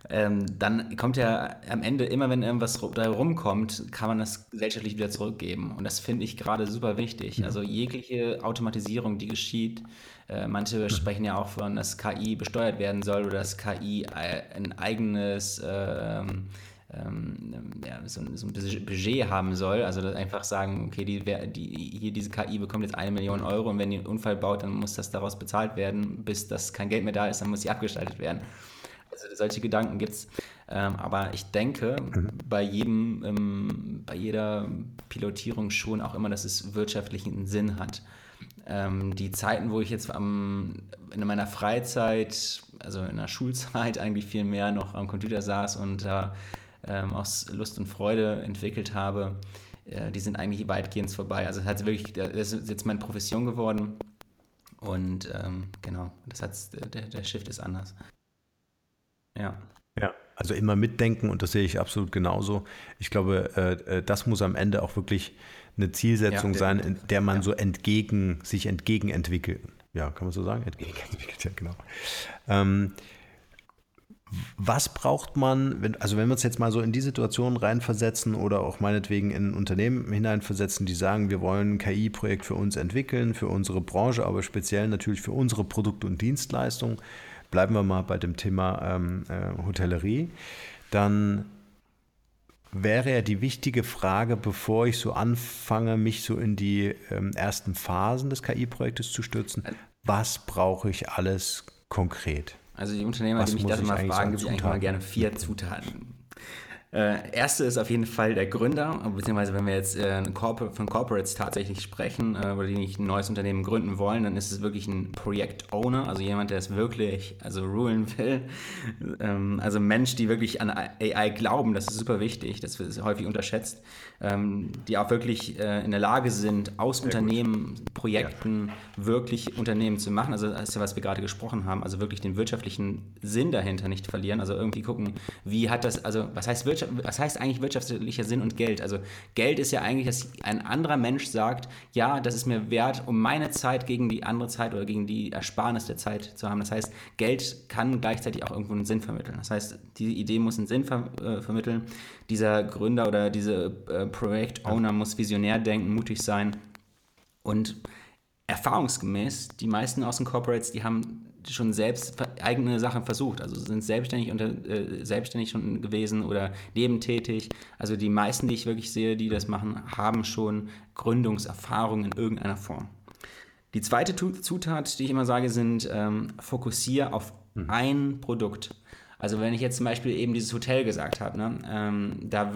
ähm, dann kommt ja am Ende, immer wenn irgendwas da rumkommt, kann man das gesellschaftlich wieder zurückgeben. Und das finde ich gerade super wichtig. Also jegliche Automatisierung, die geschieht, äh, manche sprechen ja auch von, dass KI besteuert werden soll oder dass KI ein eigenes ähm, ähm, ja, so, so, ein Budget haben soll. Also einfach sagen, okay, die, die, hier diese KI bekommt jetzt eine Million Euro und wenn die einen Unfall baut, dann muss das daraus bezahlt werden. Bis das kein Geld mehr da ist, dann muss sie abgestaltet werden. Also solche Gedanken gibt es. Ähm, aber ich denke mhm. bei jedem, ähm, bei jeder Pilotierung schon auch immer, dass es wirtschaftlichen Sinn hat. Ähm, die Zeiten, wo ich jetzt am, in meiner Freizeit, also in der Schulzeit eigentlich viel mehr noch am Computer saß und da äh, aus Lust und Freude entwickelt habe, äh, die sind eigentlich weitgehend vorbei. Also hat wirklich, das ist jetzt meine Profession geworden. Und ähm, genau, das hat, der, der Shift ist anders. Ja. Ja, also immer mitdenken und das sehe ich absolut genauso. Ich glaube, äh, äh, das muss am Ende auch wirklich eine Zielsetzung ja, sein, in der man ja. so entgegen, sich entgegen entwickelt. Ja, kann man so sagen? Entgegen entwickelt, ja, genau. Ähm, was braucht man, wenn, also wenn wir uns jetzt mal so in die Situation reinversetzen oder auch meinetwegen in Unternehmen hineinversetzen, die sagen, wir wollen ein KI-Projekt für uns entwickeln, für unsere Branche, aber speziell natürlich für unsere Produkte und Dienstleistungen bleiben wir mal bei dem Thema ähm, äh, Hotellerie, dann wäre ja die wichtige Frage, bevor ich so anfange, mich so in die ähm, ersten Phasen des KI-Projektes zu stürzen, was brauche ich alles konkret? Also die Unternehmer, Was die mich das immer fragen, gibt eigentlich immer gerne vier Zutaten. Äh, erste ist auf jeden Fall der Gründer, beziehungsweise wenn wir jetzt äh, Corpor von Corporates tatsächlich sprechen äh, oder die nicht ein neues Unternehmen gründen wollen, dann ist es wirklich ein Projekt-Owner, also jemand, der es wirklich also rulen will. Ähm, also Mensch, die wirklich an AI glauben, das ist super wichtig, das ist häufig unterschätzt, ähm, die auch wirklich äh, in der Lage sind, aus Sehr Unternehmen, gut. Projekten ja. wirklich Unternehmen zu machen. Also das ist ja, was wir gerade gesprochen haben, also wirklich den wirtschaftlichen Sinn dahinter nicht verlieren, also irgendwie gucken, wie hat das, also was heißt Wirtschaft? Wirtschaft, was heißt eigentlich wirtschaftlicher Sinn und Geld? Also Geld ist ja eigentlich, dass ein anderer Mensch sagt, ja, das ist mir wert, um meine Zeit gegen die andere Zeit oder gegen die Ersparnis der Zeit zu haben. Das heißt, Geld kann gleichzeitig auch irgendwo einen Sinn vermitteln. Das heißt, die Idee muss einen Sinn ver äh, vermitteln. Dieser Gründer oder diese äh, Projekt-Owner muss visionär denken, mutig sein und erfahrungsgemäß, die meisten aus den Corporates, die haben schon selbst eigene Sachen versucht. Also sind selbstständig, unter, äh, selbstständig schon gewesen oder nebentätig. Also die meisten, die ich wirklich sehe, die das machen, haben schon Gründungserfahrung in irgendeiner Form. Die zweite Zutat, die ich immer sage, sind ähm, fokussier auf mhm. ein Produkt. Also wenn ich jetzt zum Beispiel eben dieses Hotel gesagt habe, ne, ähm, da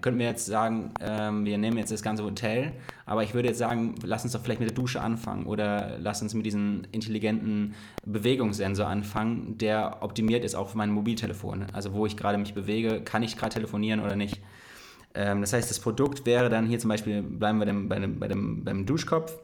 könnten wir jetzt sagen, ähm, wir nehmen jetzt das ganze Hotel, aber ich würde jetzt sagen, lass uns doch vielleicht mit der Dusche anfangen oder lass uns mit diesem intelligenten Bewegungssensor anfangen, der optimiert ist auch für mein Mobiltelefon. Also wo ich gerade mich bewege, kann ich gerade telefonieren oder nicht. Ähm, das heißt, das Produkt wäre dann hier zum Beispiel, bleiben wir bei dem, bei dem, beim Duschkopf,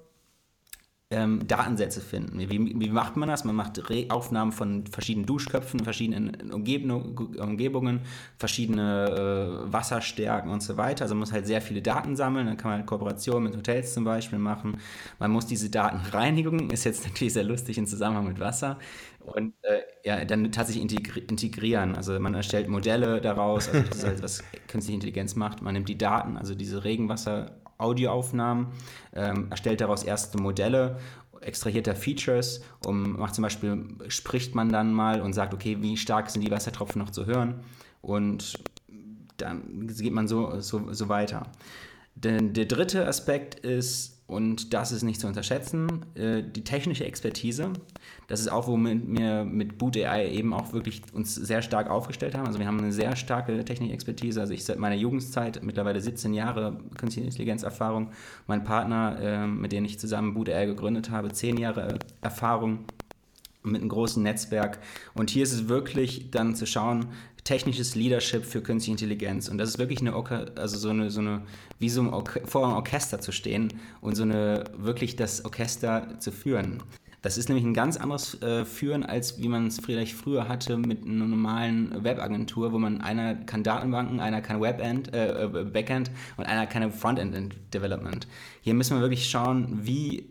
ähm, Datensätze finden. Wie, wie, macht man das? Man macht Re Aufnahmen von verschiedenen Duschköpfen, verschiedenen Umgebungen, verschiedene äh, Wasserstärken und so weiter. Also man muss halt sehr viele Daten sammeln. Dann kann man halt Kooperationen mit Hotels zum Beispiel machen. Man muss diese Daten reinigen. Ist jetzt natürlich sehr lustig im Zusammenhang mit Wasser. Und äh, ja, dann tatsächlich integrieren. Also man erstellt Modelle daraus, also das ist halt, was künstliche Intelligenz macht. Man nimmt die Daten, also diese Regenwasser Audioaufnahmen, ähm, erstellt daraus erste Modelle, extrahiert da Features, um, macht zum Beispiel, spricht man dann mal und sagt, okay, wie stark sind die Wassertropfen noch zu hören und dann geht man so, so, so weiter. Denn der dritte Aspekt ist und das ist nicht zu unterschätzen, äh, die technische Expertise. Das ist auch, womit wir mit Boot AI eben auch wirklich uns sehr stark aufgestellt haben. Also wir haben eine sehr starke technische Expertise. Also ich seit meiner Jugendzeit, mittlerweile 17 Jahre Künstliche Intelligenz-Erfahrung. Mein Partner, äh, mit dem ich zusammen Boot AI gegründet habe, 10 Jahre Erfahrung mit einem großen Netzwerk. Und hier ist es wirklich dann zu schauen, technisches Leadership für künstliche Intelligenz. Und das ist wirklich eine, also so eine, so eine wie so ein vor einem Orchester zu stehen und so eine, wirklich das Orchester zu führen. Das ist nämlich ein ganz anderes äh, Führen, als wie man es vielleicht früher hatte mit einer normalen Webagentur, wo man einer kann Datenbanken, einer kann Webend, äh, äh Backend und einer kann Frontend Development. Hier müssen wir wirklich schauen, wie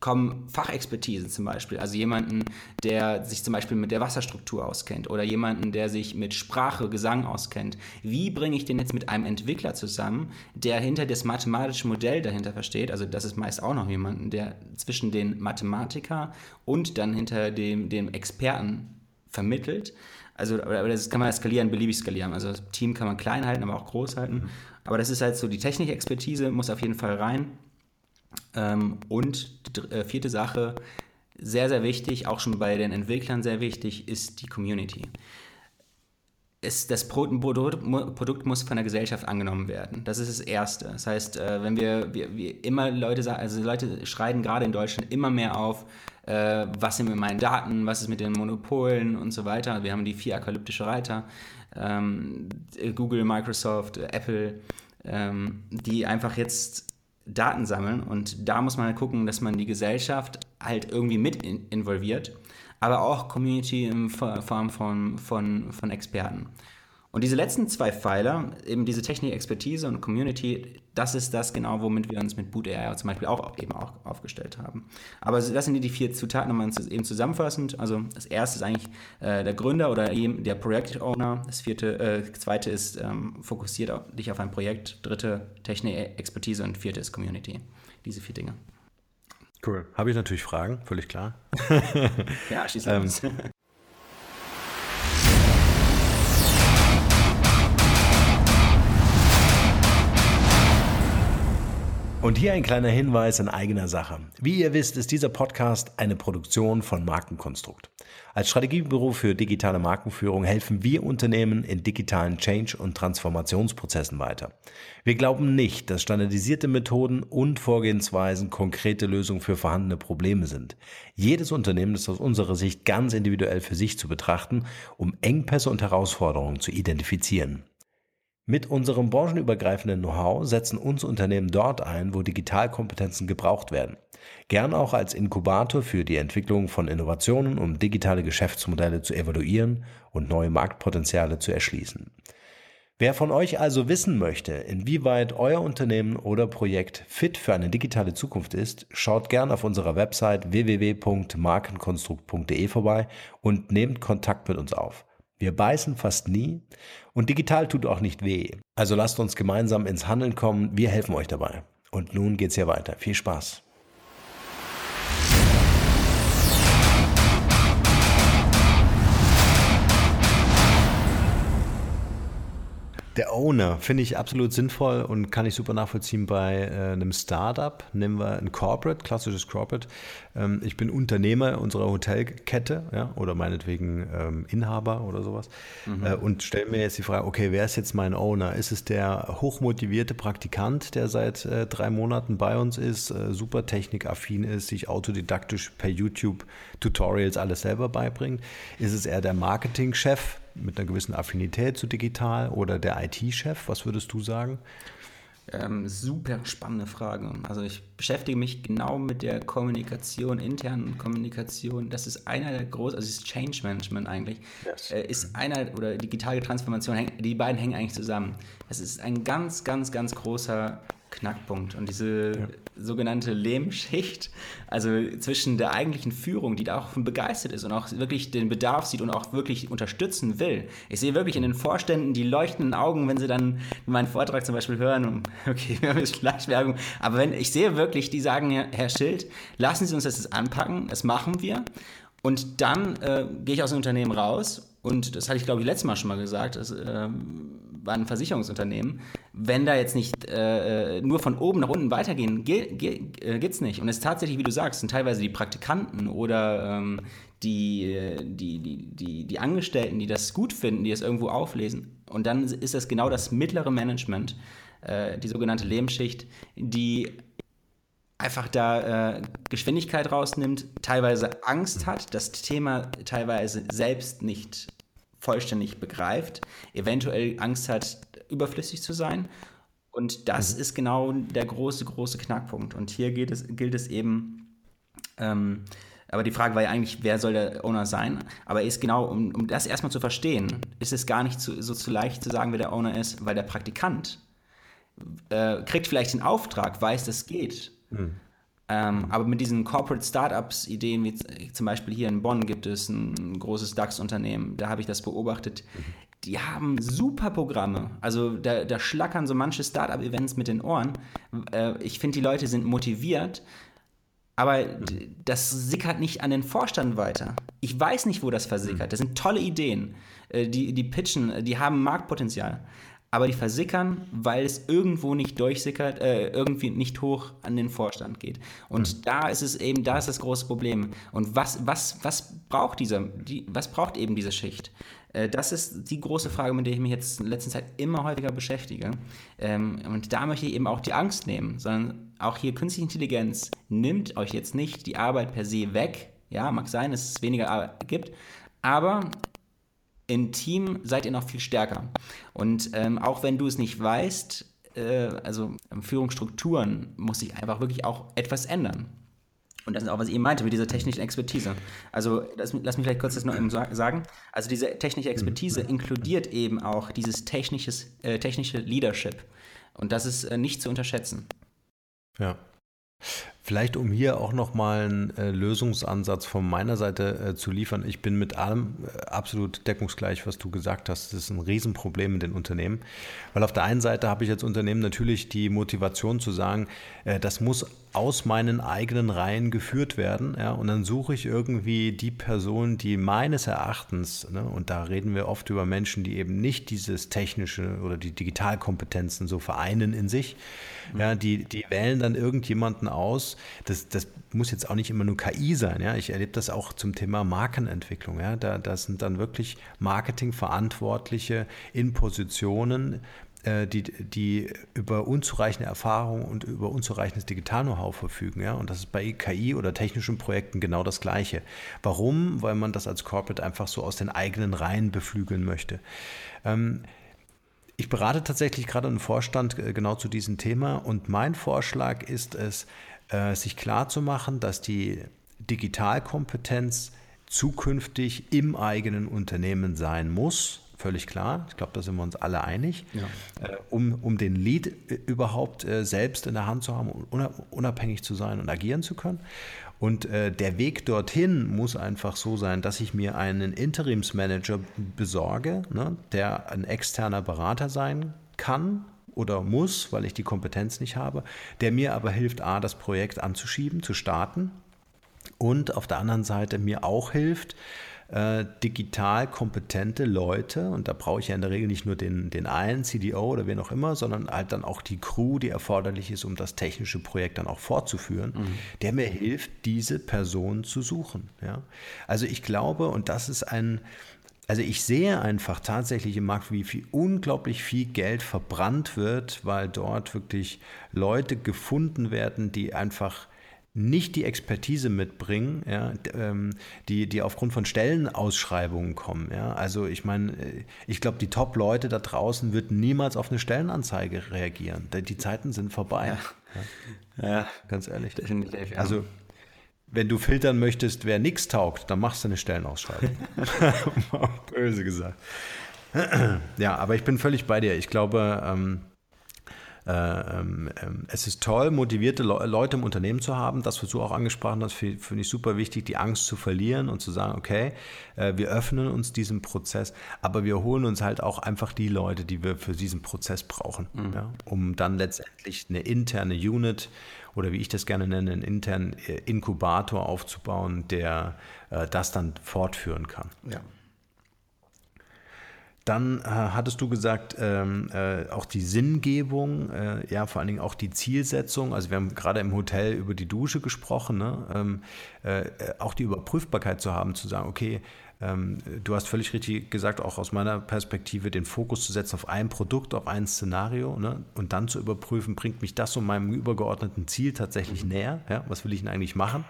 kommen Fachexpertise zum Beispiel, also jemanden, der sich zum Beispiel mit der Wasserstruktur auskennt oder jemanden, der sich mit Sprache, Gesang auskennt. Wie bringe ich den jetzt mit einem Entwickler zusammen, der hinter das mathematische Modell dahinter versteht? Also das ist meist auch noch jemanden, der zwischen den Mathematiker und dann hinter dem, dem Experten vermittelt. Also das kann man skalieren, beliebig skalieren. Also das Team kann man klein halten, aber auch groß halten. Aber das ist halt so, die technische Expertise muss auf jeden Fall rein. Ähm, und die äh, vierte Sache, sehr, sehr wichtig, auch schon bei den Entwicklern sehr wichtig, ist die Community. Ist das Produkt muss von der Gesellschaft angenommen werden. Das ist das Erste. Das heißt, äh, wenn wir, wir, wir immer Leute sagen, also Leute schreien gerade in Deutschland immer mehr auf, äh, was sind mit meinen Daten, was ist mit den Monopolen und so weiter. Wir haben die vier apokalyptische Reiter, ähm, Google, Microsoft, Apple, ähm, die einfach jetzt Daten sammeln und da muss man halt gucken, dass man die Gesellschaft halt irgendwie mit involviert, aber auch Community in Form von, von, von Experten. Und diese letzten zwei Pfeiler, eben diese Technik, Expertise und Community, das ist das genau, womit wir uns mit Boot AI zum Beispiel auch eben auch aufgestellt haben. Aber das sind die vier Zutaten, nochmal eben zusammenfassend. Also das erste ist eigentlich äh, der Gründer oder eben der Projektowner. Das vierte, äh, zweite ist ähm, fokussiert auf, dich auf ein Projekt. Dritte Technik, Expertise und vierte ist Community. Diese vier Dinge. Cool. Habe ich natürlich Fragen, völlig klar. ja, schieß ähm, Und hier ein kleiner Hinweis in eigener Sache. Wie ihr wisst, ist dieser Podcast eine Produktion von Markenkonstrukt. Als Strategiebüro für digitale Markenführung helfen wir Unternehmen in digitalen Change- und Transformationsprozessen weiter. Wir glauben nicht, dass standardisierte Methoden und Vorgehensweisen konkrete Lösungen für vorhandene Probleme sind. Jedes Unternehmen ist aus unserer Sicht ganz individuell für sich zu betrachten, um Engpässe und Herausforderungen zu identifizieren. Mit unserem branchenübergreifenden Know-how setzen uns Unternehmen dort ein, wo Digitalkompetenzen gebraucht werden. Gern auch als Inkubator für die Entwicklung von Innovationen, um digitale Geschäftsmodelle zu evaluieren und neue Marktpotenziale zu erschließen. Wer von euch also wissen möchte, inwieweit euer Unternehmen oder Projekt fit für eine digitale Zukunft ist, schaut gern auf unserer Website www.markenkonstrukt.de vorbei und nehmt Kontakt mit uns auf. Wir beißen fast nie und digital tut auch nicht weh. Also lasst uns gemeinsam ins Handeln kommen. Wir helfen euch dabei. Und nun geht's hier weiter. Viel Spaß. Der Owner finde ich absolut sinnvoll und kann ich super nachvollziehen bei äh, einem Startup. Nehmen wir ein Corporate, klassisches Corporate. Ähm, ich bin Unternehmer unserer Hotelkette ja, oder meinetwegen ähm, Inhaber oder sowas mhm. äh, und stelle mir jetzt die Frage, okay, wer ist jetzt mein Owner? Ist es der hochmotivierte Praktikant, der seit äh, drei Monaten bei uns ist, äh, super technikaffin ist, sich autodidaktisch per YouTube Tutorials alles selber beibringt? Ist es eher der Marketingchef? Mit einer gewissen Affinität zu digital oder der IT-Chef? Was würdest du sagen? Ähm, super spannende Frage. Also ich beschäftige mich genau mit der Kommunikation, internen Kommunikation. Das ist einer der großen, also das Change Management eigentlich, yes. äh, ist einer, oder digitale Transformation, die beiden hängen eigentlich zusammen. Das ist ein ganz, ganz, ganz großer Knackpunkt. Und diese ja. sogenannte Lehmschicht, also zwischen der eigentlichen Führung, die da auch begeistert ist und auch wirklich den Bedarf sieht und auch wirklich unterstützen will. Ich sehe wirklich in den Vorständen die leuchtenden Augen, wenn sie dann meinen Vortrag zum Beispiel hören. Okay, wir haben jetzt Schleichwerbung. Aber wenn ich sehe wirklich, die sagen, Herr Schild, lassen Sie uns das jetzt anpacken, das machen wir. Und dann äh, gehe ich aus dem Unternehmen raus und das hatte ich, glaube ich, letztes Mal schon mal gesagt. Das, äh, war ein Versicherungsunternehmen. Wenn da jetzt nicht äh, äh nur von oben nach unten weitergehen, ge ge äh, geht's nicht. Und es ist tatsächlich, wie du sagst, sind teilweise die Praktikanten oder ähm, die, die, die, die, die Angestellten, die das gut finden, die es irgendwo auflesen. Und dann ist das genau das mittlere Management, äh, die sogenannte Lehmschicht, die einfach da äh, Geschwindigkeit rausnimmt, teilweise Angst hat, das Thema teilweise selbst nicht vollständig begreift, eventuell Angst hat, überflüssig zu sein. Und das mhm. ist genau der große, große Knackpunkt. Und hier gilt es, gilt es eben, ähm, aber die Frage war ja eigentlich, wer soll der Owner sein? Aber ist genau, um, um das erstmal zu verstehen, ist es gar nicht zu, so zu leicht zu sagen, wer der Owner ist, weil der Praktikant äh, kriegt vielleicht den Auftrag, weiß, das geht. Mhm. Ähm, aber mit diesen Corporate Startups Ideen, wie zum Beispiel hier in Bonn gibt es ein großes DAX-Unternehmen, da habe ich das beobachtet. Die haben super Programme. Also da, da schlackern so manche Startup-Events mit den Ohren. Äh, ich finde, die Leute sind motiviert, aber das sickert nicht an den Vorstand weiter. Ich weiß nicht, wo das versickert. Das sind tolle Ideen. Äh, die, die pitchen, die haben Marktpotenzial aber die versickern, weil es irgendwo nicht durchsickert, äh, irgendwie nicht hoch an den Vorstand geht. Und mhm. da ist es eben, da ist das große Problem. Und was, was, was braucht dieser, die, was braucht eben diese Schicht? Äh, das ist die große Frage, mit der ich mich jetzt in letzter Zeit immer häufiger beschäftige. Ähm, und da möchte ich eben auch die Angst nehmen, sondern auch hier künstliche Intelligenz nimmt euch jetzt nicht die Arbeit per se weg. Ja, mag sein, dass es weniger Arbeit gibt, aber im Team seid ihr noch viel stärker. Und ähm, auch wenn du es nicht weißt, äh, also Führungsstrukturen muss sich einfach wirklich auch etwas ändern. Und das ist auch, was ich eben meinte mit dieser technischen Expertise. Also lass, lass mich vielleicht kurz das noch eben sagen. Also diese technische Expertise inkludiert eben auch dieses technisches, äh, technische Leadership. Und das ist äh, nicht zu unterschätzen. Ja. Vielleicht um hier auch nochmal einen äh, Lösungsansatz von meiner Seite äh, zu liefern. Ich bin mit allem äh, absolut deckungsgleich, was du gesagt hast. Das ist ein Riesenproblem in den Unternehmen. Weil auf der einen Seite habe ich als Unternehmen natürlich die Motivation zu sagen, äh, das muss aus meinen eigenen Reihen geführt werden. Ja, und dann suche ich irgendwie die Person, die meines Erachtens, ne, und da reden wir oft über Menschen, die eben nicht dieses technische oder die Digitalkompetenzen so vereinen in sich. Ja, die, die wählen dann irgendjemanden aus. Das, das muss jetzt auch nicht immer nur KI sein. Ja. Ich erlebe das auch zum Thema Markenentwicklung. Ja. Da, da sind dann wirklich Marketingverantwortliche in Positionen, äh, die, die über unzureichende Erfahrung und über unzureichendes Digital-Know-how verfügen. Ja? Und das ist bei KI oder technischen Projekten genau das Gleiche. Warum? Weil man das als Corporate einfach so aus den eigenen Reihen beflügeln möchte. Ähm, ich berate tatsächlich gerade einen Vorstand äh, genau zu diesem Thema und mein Vorschlag ist es, äh, sich klarzumachen, dass die Digitalkompetenz zukünftig im eigenen Unternehmen sein muss völlig klar. Ich glaube, da sind wir uns alle einig. Ja. Äh, um, um den Lead äh, überhaupt äh, selbst in der Hand zu haben und unabhängig zu sein und agieren zu können. Und äh, der Weg dorthin muss einfach so sein, dass ich mir einen Interimsmanager besorge, ne, der ein externer Berater sein kann oder muss, weil ich die Kompetenz nicht habe, der mir aber hilft, A, das Projekt anzuschieben, zu starten und auf der anderen Seite mir auch hilft, äh, digital kompetente Leute, und da brauche ich ja in der Regel nicht nur den, den einen CDO oder wen auch immer, sondern halt dann auch die Crew, die erforderlich ist, um das technische Projekt dann auch fortzuführen, mhm. der mir hilft, diese Person zu suchen. Ja? Also ich glaube, und das ist ein, also ich sehe einfach tatsächlich im Markt, wie viel unglaublich viel Geld verbrannt wird, weil dort wirklich Leute gefunden werden, die einfach nicht die Expertise mitbringen, ja, ähm, die, die aufgrund von Stellenausschreibungen kommen. Ja. Also ich meine, äh, ich glaube, die Top-Leute da draußen würden niemals auf eine Stellenanzeige reagieren. Die Zeiten sind vorbei. Ja, ja ganz ehrlich. Definitiv. Also wenn du filtern möchtest, wer nichts taugt, dann machst du eine Stellenausschreibung. Böse gesagt. ja, aber ich bin völlig bei dir. Ich glaube, ähm, äh, ähm, ähm, es ist toll, motivierte Le Leute im Unternehmen zu haben. Das, was du auch angesprochen hast, finde ich super wichtig, die Angst zu verlieren und zu sagen, okay, äh, wir öffnen uns diesem Prozess, aber wir holen uns halt auch einfach die Leute, die wir für diesen Prozess brauchen, mhm. ja, um dann letztendlich eine interne Unit oder wie ich das gerne nenne, einen internen äh, Inkubator aufzubauen, der äh, das dann fortführen kann. Ja. Dann äh, hattest du gesagt, ähm, äh, auch die Sinngebung, äh, ja, vor allen Dingen auch die Zielsetzung. Also wir haben gerade im Hotel über die Dusche gesprochen, ne? ähm, äh, auch die Überprüfbarkeit zu haben, zu sagen, okay, ähm, du hast völlig richtig gesagt, auch aus meiner Perspektive, den Fokus zu setzen auf ein Produkt, auf ein Szenario ne? und dann zu überprüfen, bringt mich das und meinem übergeordneten Ziel tatsächlich näher? Ja? Was will ich denn eigentlich machen?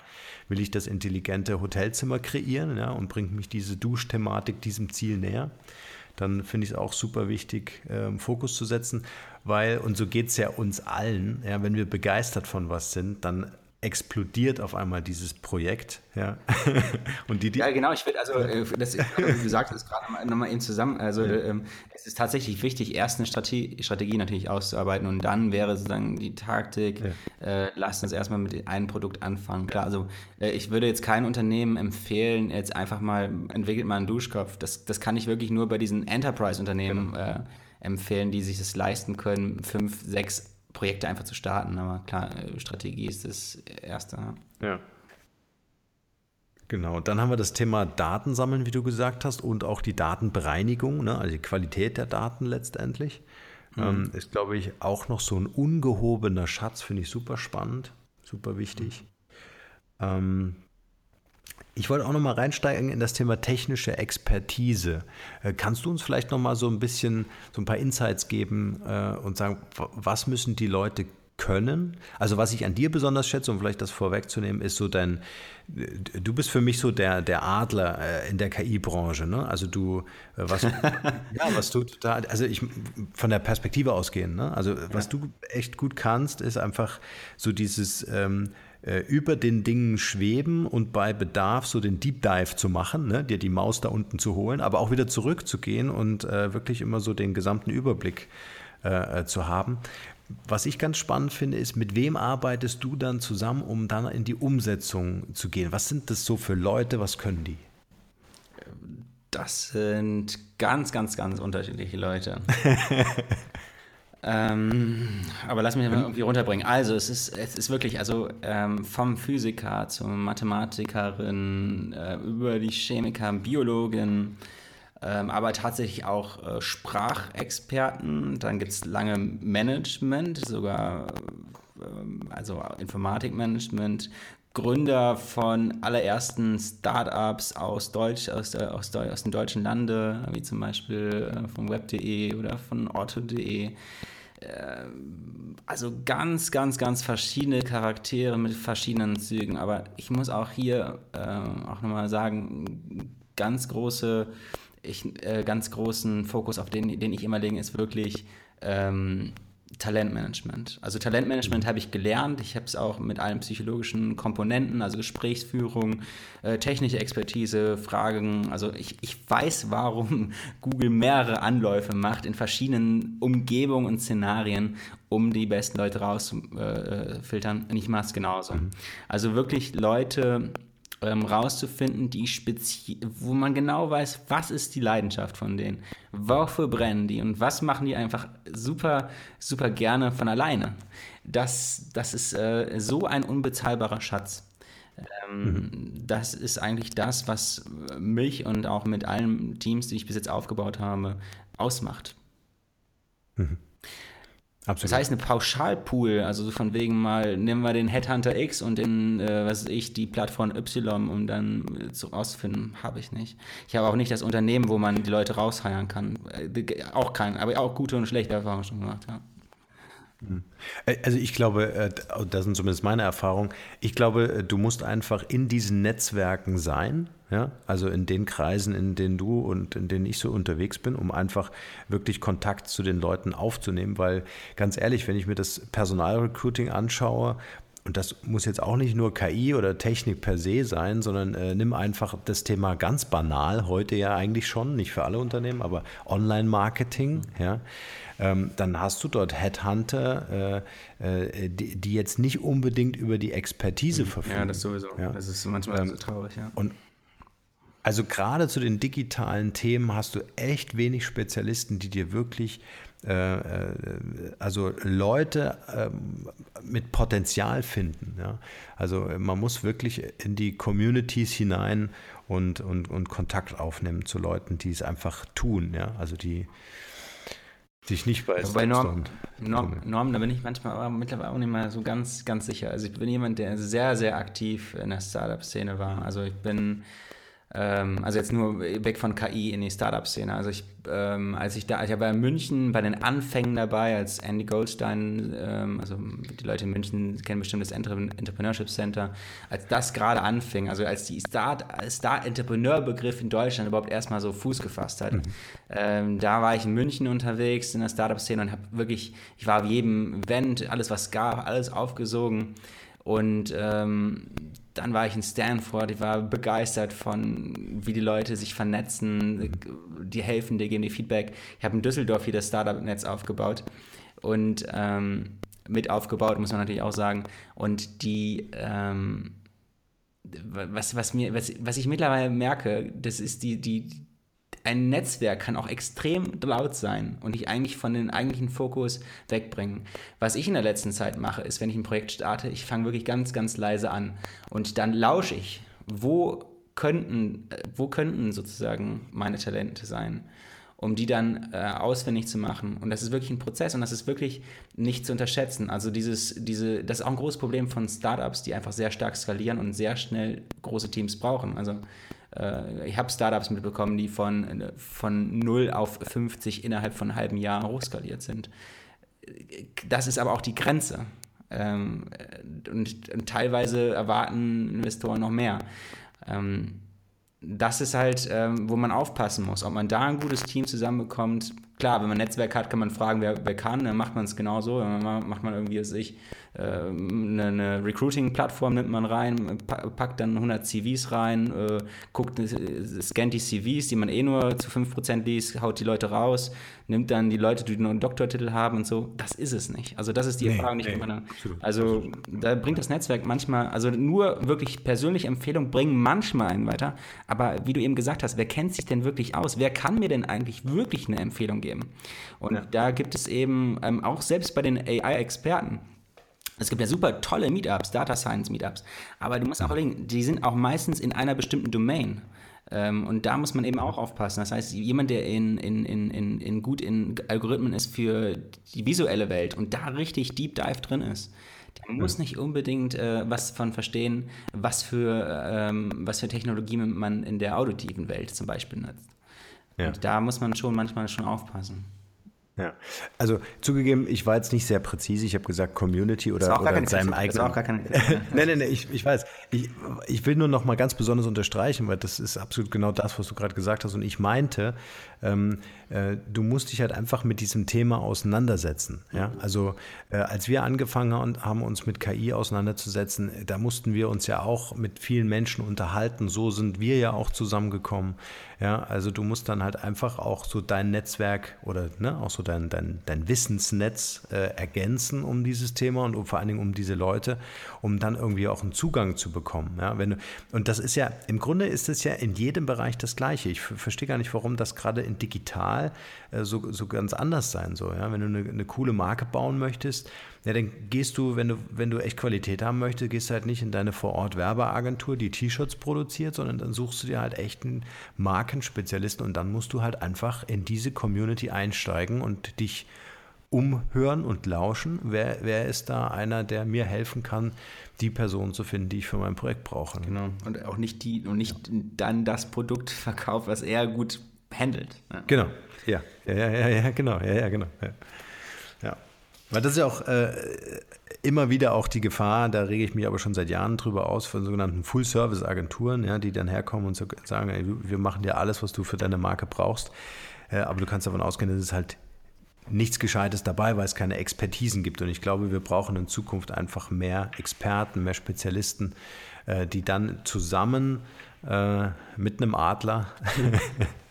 Will ich das intelligente Hotelzimmer kreieren ja? und bringt mich diese Duschthematik diesem Ziel näher? dann finde ich es auch super wichtig, ähm, Fokus zu setzen, weil, und so geht es ja uns allen, ja, wenn wir begeistert von was sind, dann explodiert auf einmal dieses Projekt. Ja, und die, die ja genau, ich würde, also äh, das, wie gesagt, das gerade nochmal eben zusammen, also ja. ähm, es ist tatsächlich wichtig, erst eine Strategie, Strategie, natürlich auszuarbeiten und dann wäre sozusagen die Taktik, ja. äh, lasst uns erstmal mit einem Produkt anfangen. Klar, also äh, ich würde jetzt kein Unternehmen empfehlen, jetzt einfach mal, entwickelt mal einen Duschkopf, das, das kann ich wirklich nur bei diesen Enterprise-Unternehmen genau. äh, empfehlen, die sich das leisten können, fünf, sechs Projekte einfach zu starten. Aber klar, äh, Strategie ist das Erste. Ja. Genau, dann haben wir das Thema Datensammeln, wie du gesagt hast, und auch die Datenbereinigung, ne? also die Qualität der Daten letztendlich. Mhm. Ähm, ist, glaube ich, auch noch so ein ungehobener Schatz, finde ich super spannend, super wichtig. Mhm. Ähm, ich wollte auch noch mal reinsteigen in das Thema technische Expertise. Äh, kannst du uns vielleicht noch mal so ein bisschen so ein paar Insights geben äh, und sagen, was müssen die Leute können? Also was ich an dir besonders schätze, um vielleicht das vorwegzunehmen, ist so dein, du bist für mich so der, der Adler äh, in der KI-Branche. Ne? Also du, was, ja, was du total, also ich von der Perspektive ausgehen. Ne? Also was ja. du echt gut kannst, ist einfach so dieses ähm, äh, über den Dingen schweben und bei Bedarf so den Deep Dive zu machen, ne, dir die Maus da unten zu holen, aber auch wieder zurückzugehen und äh, wirklich immer so den gesamten Überblick äh, äh, zu haben. Was ich ganz spannend finde, ist, mit wem arbeitest du dann zusammen, um dann in die Umsetzung zu gehen? Was sind das so für Leute? Was können die? Das sind ganz, ganz, ganz unterschiedliche Leute. Ähm, aber lass mich mal irgendwie runterbringen. Also, es ist, es ist wirklich, also ähm, vom Physiker zur Mathematikerin, äh, über die Chemiker, Biologin, ähm, aber tatsächlich auch äh, Sprachexperten. Dann gibt es lange Management, sogar ähm, also Informatikmanagement, Gründer von allerersten Startups aus Deutsch, aus, der, aus, der, aus dem deutschen Lande, wie zum Beispiel äh, von web.de oder von orto.de. Äh, also ganz, ganz, ganz verschiedene Charaktere mit verschiedenen Zügen. Aber ich muss auch hier äh, auch nochmal sagen, ganz große, ich, äh, ganz großen Fokus, auf den, den ich immer lege, ist wirklich ähm, Talentmanagement. Also Talentmanagement habe ich gelernt. Ich habe es auch mit allen psychologischen Komponenten, also Gesprächsführung, äh, technische Expertise, Fragen. Also ich, ich weiß, warum Google mehrere Anläufe macht in verschiedenen Umgebungen und Szenarien, um die besten Leute rauszufiltern. Äh, und ich mache es genauso. Mhm. Also wirklich Leute ähm, rauszufinden, die spezi wo man genau weiß, was ist die Leidenschaft von denen, wofür brennen die und was machen die einfach super, super gerne von alleine. Das, das ist äh, so ein unbezahlbarer Schatz. Ähm, mhm. Das ist eigentlich das, was mich und auch mit allen Teams, die ich bis jetzt aufgebaut habe, ausmacht. Mhm. Absolut. Das heißt, eine Pauschalpool, also so von wegen mal, nehmen wir den Headhunter X und den, äh, was ich, die Plattform Y, um dann äh, zu rauszufinden, habe ich nicht. Ich habe auch nicht das Unternehmen, wo man die Leute rausheiern kann. Äh, auch kein, aber auch gute und schlechte Erfahrungen schon gemacht, ja. Hm. Äh, also ich glaube, äh, das sind zumindest meine Erfahrungen, ich glaube, äh, du musst einfach in diesen Netzwerken sein, ja, also in den Kreisen, in denen du und in denen ich so unterwegs bin, um einfach wirklich Kontakt zu den Leuten aufzunehmen, weil ganz ehrlich, wenn ich mir das Personalrecruiting anschaue, und das muss jetzt auch nicht nur KI oder Technik per se sein, sondern äh, nimm einfach das Thema ganz banal, heute ja eigentlich schon, nicht für alle Unternehmen, aber Online-Marketing, mhm. ja ähm, dann hast du dort Headhunter, äh, äh, die, die, jetzt nicht unbedingt über die Expertise verfügen. Ja, das sowieso. Ja. Das ist manchmal ähm, so traurig, ja. Und also gerade zu den digitalen Themen hast du echt wenig Spezialisten, die dir wirklich also Leute ähm, mit Potenzial finden. Ja? Also man muss wirklich in die Communities hinein und, und, und Kontakt aufnehmen zu Leuten, die es einfach tun. Ja? Also die, sich nicht bei Bei Norm, Norm, Norm, da bin ich manchmal aber mittlerweile auch nicht mehr so ganz, ganz sicher. Also ich bin jemand, der sehr, sehr aktiv in der Startup-Szene war. Also ich bin ähm, also jetzt nur weg von KI in die Startup-Szene. Also ich, ähm, als ich da, ich war in München bei den Anfängen dabei, als Andy Goldstein, ähm, also die Leute in München kennen bestimmt das Entrepreneurship Center, als das gerade anfing, also als die Start-Entrepreneur-Begriff in Deutschland überhaupt erstmal so Fuß gefasst hat, mhm. Ähm, da war ich in München unterwegs in der Startup-Szene und habe wirklich, ich war auf jedem Event, alles was gab, alles aufgesogen. Und ähm, dann war ich in Stanford, ich war begeistert von, wie die Leute sich vernetzen, die helfen, die geben dir Feedback. Ich habe in Düsseldorf hier das Startup-Netz aufgebaut und ähm, mit aufgebaut, muss man natürlich auch sagen. Und die, ähm, was, was, mir, was, was ich mittlerweile merke, das ist die, die, ein Netzwerk kann auch extrem laut sein und dich eigentlich von den eigentlichen Fokus wegbringen. Was ich in der letzten Zeit mache, ist, wenn ich ein Projekt starte, ich fange wirklich ganz, ganz leise an und dann lausche ich, wo könnten, wo könnten sozusagen meine Talente sein um die dann äh, auswendig zu machen. Und das ist wirklich ein Prozess und das ist wirklich nicht zu unterschätzen. Also dieses, diese, das ist auch ein großes Problem von Startups, die einfach sehr stark skalieren und sehr schnell große Teams brauchen. Also äh, ich habe Startups mitbekommen, die von, von 0 auf 50 innerhalb von einem halben Jahr hochskaliert sind. Das ist aber auch die Grenze. Ähm, und, und, teilweise erwarten Investoren noch mehr. Ähm, das ist halt, ähm, wo man aufpassen muss, ob man da ein gutes Team zusammenbekommt. Klar, wenn man ein Netzwerk hat, kann man fragen, wer, wer kann, dann macht man es genauso. Dann macht man irgendwie, was ich, eine, eine Recruiting-Plattform nimmt man rein, packt dann 100 CVs rein, äh, guckt, äh, scannt die CVs, die man eh nur zu 5% liest, haut die Leute raus, nimmt dann die Leute, die nur einen Doktortitel haben und so. Das ist es nicht. Also das ist die nee, Erfahrung nicht. Nee, meiner, also da bringt das Netzwerk manchmal, also nur wirklich persönliche Empfehlungen bringen manchmal einen weiter. Aber wie du eben gesagt hast, wer kennt sich denn wirklich aus? Wer kann mir denn eigentlich wirklich eine Empfehlung geben? Zugegeben. Und ja. da gibt es eben ähm, auch selbst bei den AI-Experten, es gibt ja super tolle Meetups, Data Science Meetups, aber du musst auch überlegen, die sind auch meistens in einer bestimmten Domain. Ähm, und da muss man eben auch aufpassen. Das heißt, jemand, der in, in, in, in, gut in Algorithmen ist für die visuelle Welt und da richtig Deep Dive drin ist, der muss nicht unbedingt äh, was von verstehen, was für, ähm, was für Technologie man in der auditiven Welt zum Beispiel nutzt. Ja. Und da muss man schon manchmal schon aufpassen. Ja, also zugegeben, ich war jetzt nicht sehr präzise. Ich habe gesagt Community oder, das oder in seinem eigenen. Das auch gar keine nein, nein, nein, ich, ich weiß. Ich, ich will nur noch mal ganz besonders unterstreichen, weil das ist absolut genau das, was du gerade gesagt hast. Und ich meinte, ähm, äh, du musst dich halt einfach mit diesem Thema auseinandersetzen. Ja? Also äh, als wir angefangen haben, uns mit KI auseinanderzusetzen, da mussten wir uns ja auch mit vielen Menschen unterhalten. So sind wir ja auch zusammengekommen. Ja, also du musst dann halt einfach auch so dein Netzwerk oder ne, auch so dein, dein, dein Wissensnetz äh, ergänzen um dieses Thema und um, vor allen Dingen um diese Leute, um dann irgendwie auch einen Zugang zu bekommen. Ja, wenn du, und das ist ja, im Grunde ist es ja in jedem Bereich das Gleiche. Ich verstehe gar nicht, warum das gerade in digital äh, so, so ganz anders sein soll. Ja? Wenn du eine, eine coole Marke bauen möchtest, ja, dann gehst du, wenn du, wenn du echt Qualität haben möchtest, gehst du halt nicht in deine Vorort-Werbeagentur, die T-Shirts produziert, sondern dann suchst du dir halt echten Markenspezialisten und dann musst du halt einfach in diese Community einsteigen und dich umhören und lauschen. Wer, wer ist da einer, der mir helfen kann, die Person zu finden, die ich für mein Projekt brauche? Genau. Und auch nicht die und nicht ja. dann das Produkt verkauft, was er gut handelt. Ja. Genau. Ja. Ja, ja, ja, genau. Ja, ja, genau. Ja. Weil das ist ja auch äh, immer wieder auch die Gefahr, da rege ich mich aber schon seit Jahren drüber aus, von sogenannten Full-Service-Agenturen, ja, die dann herkommen und so sagen, ey, wir machen dir alles, was du für deine Marke brauchst. Äh, aber du kannst davon ausgehen, dass es halt nichts Gescheites dabei, weil es keine Expertisen gibt. Und ich glaube, wir brauchen in Zukunft einfach mehr Experten, mehr Spezialisten, äh, die dann zusammen äh, mit einem Adler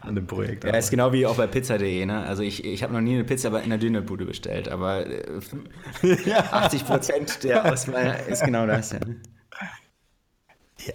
an dem Projekt. Ja, ist genau wie auch bei pizza.de. Ne? Also ich, ich habe noch nie eine Pizza in der Dönerbude bestellt, aber äh, 80 Prozent der Auswahl ist genau das. Ja. Ja,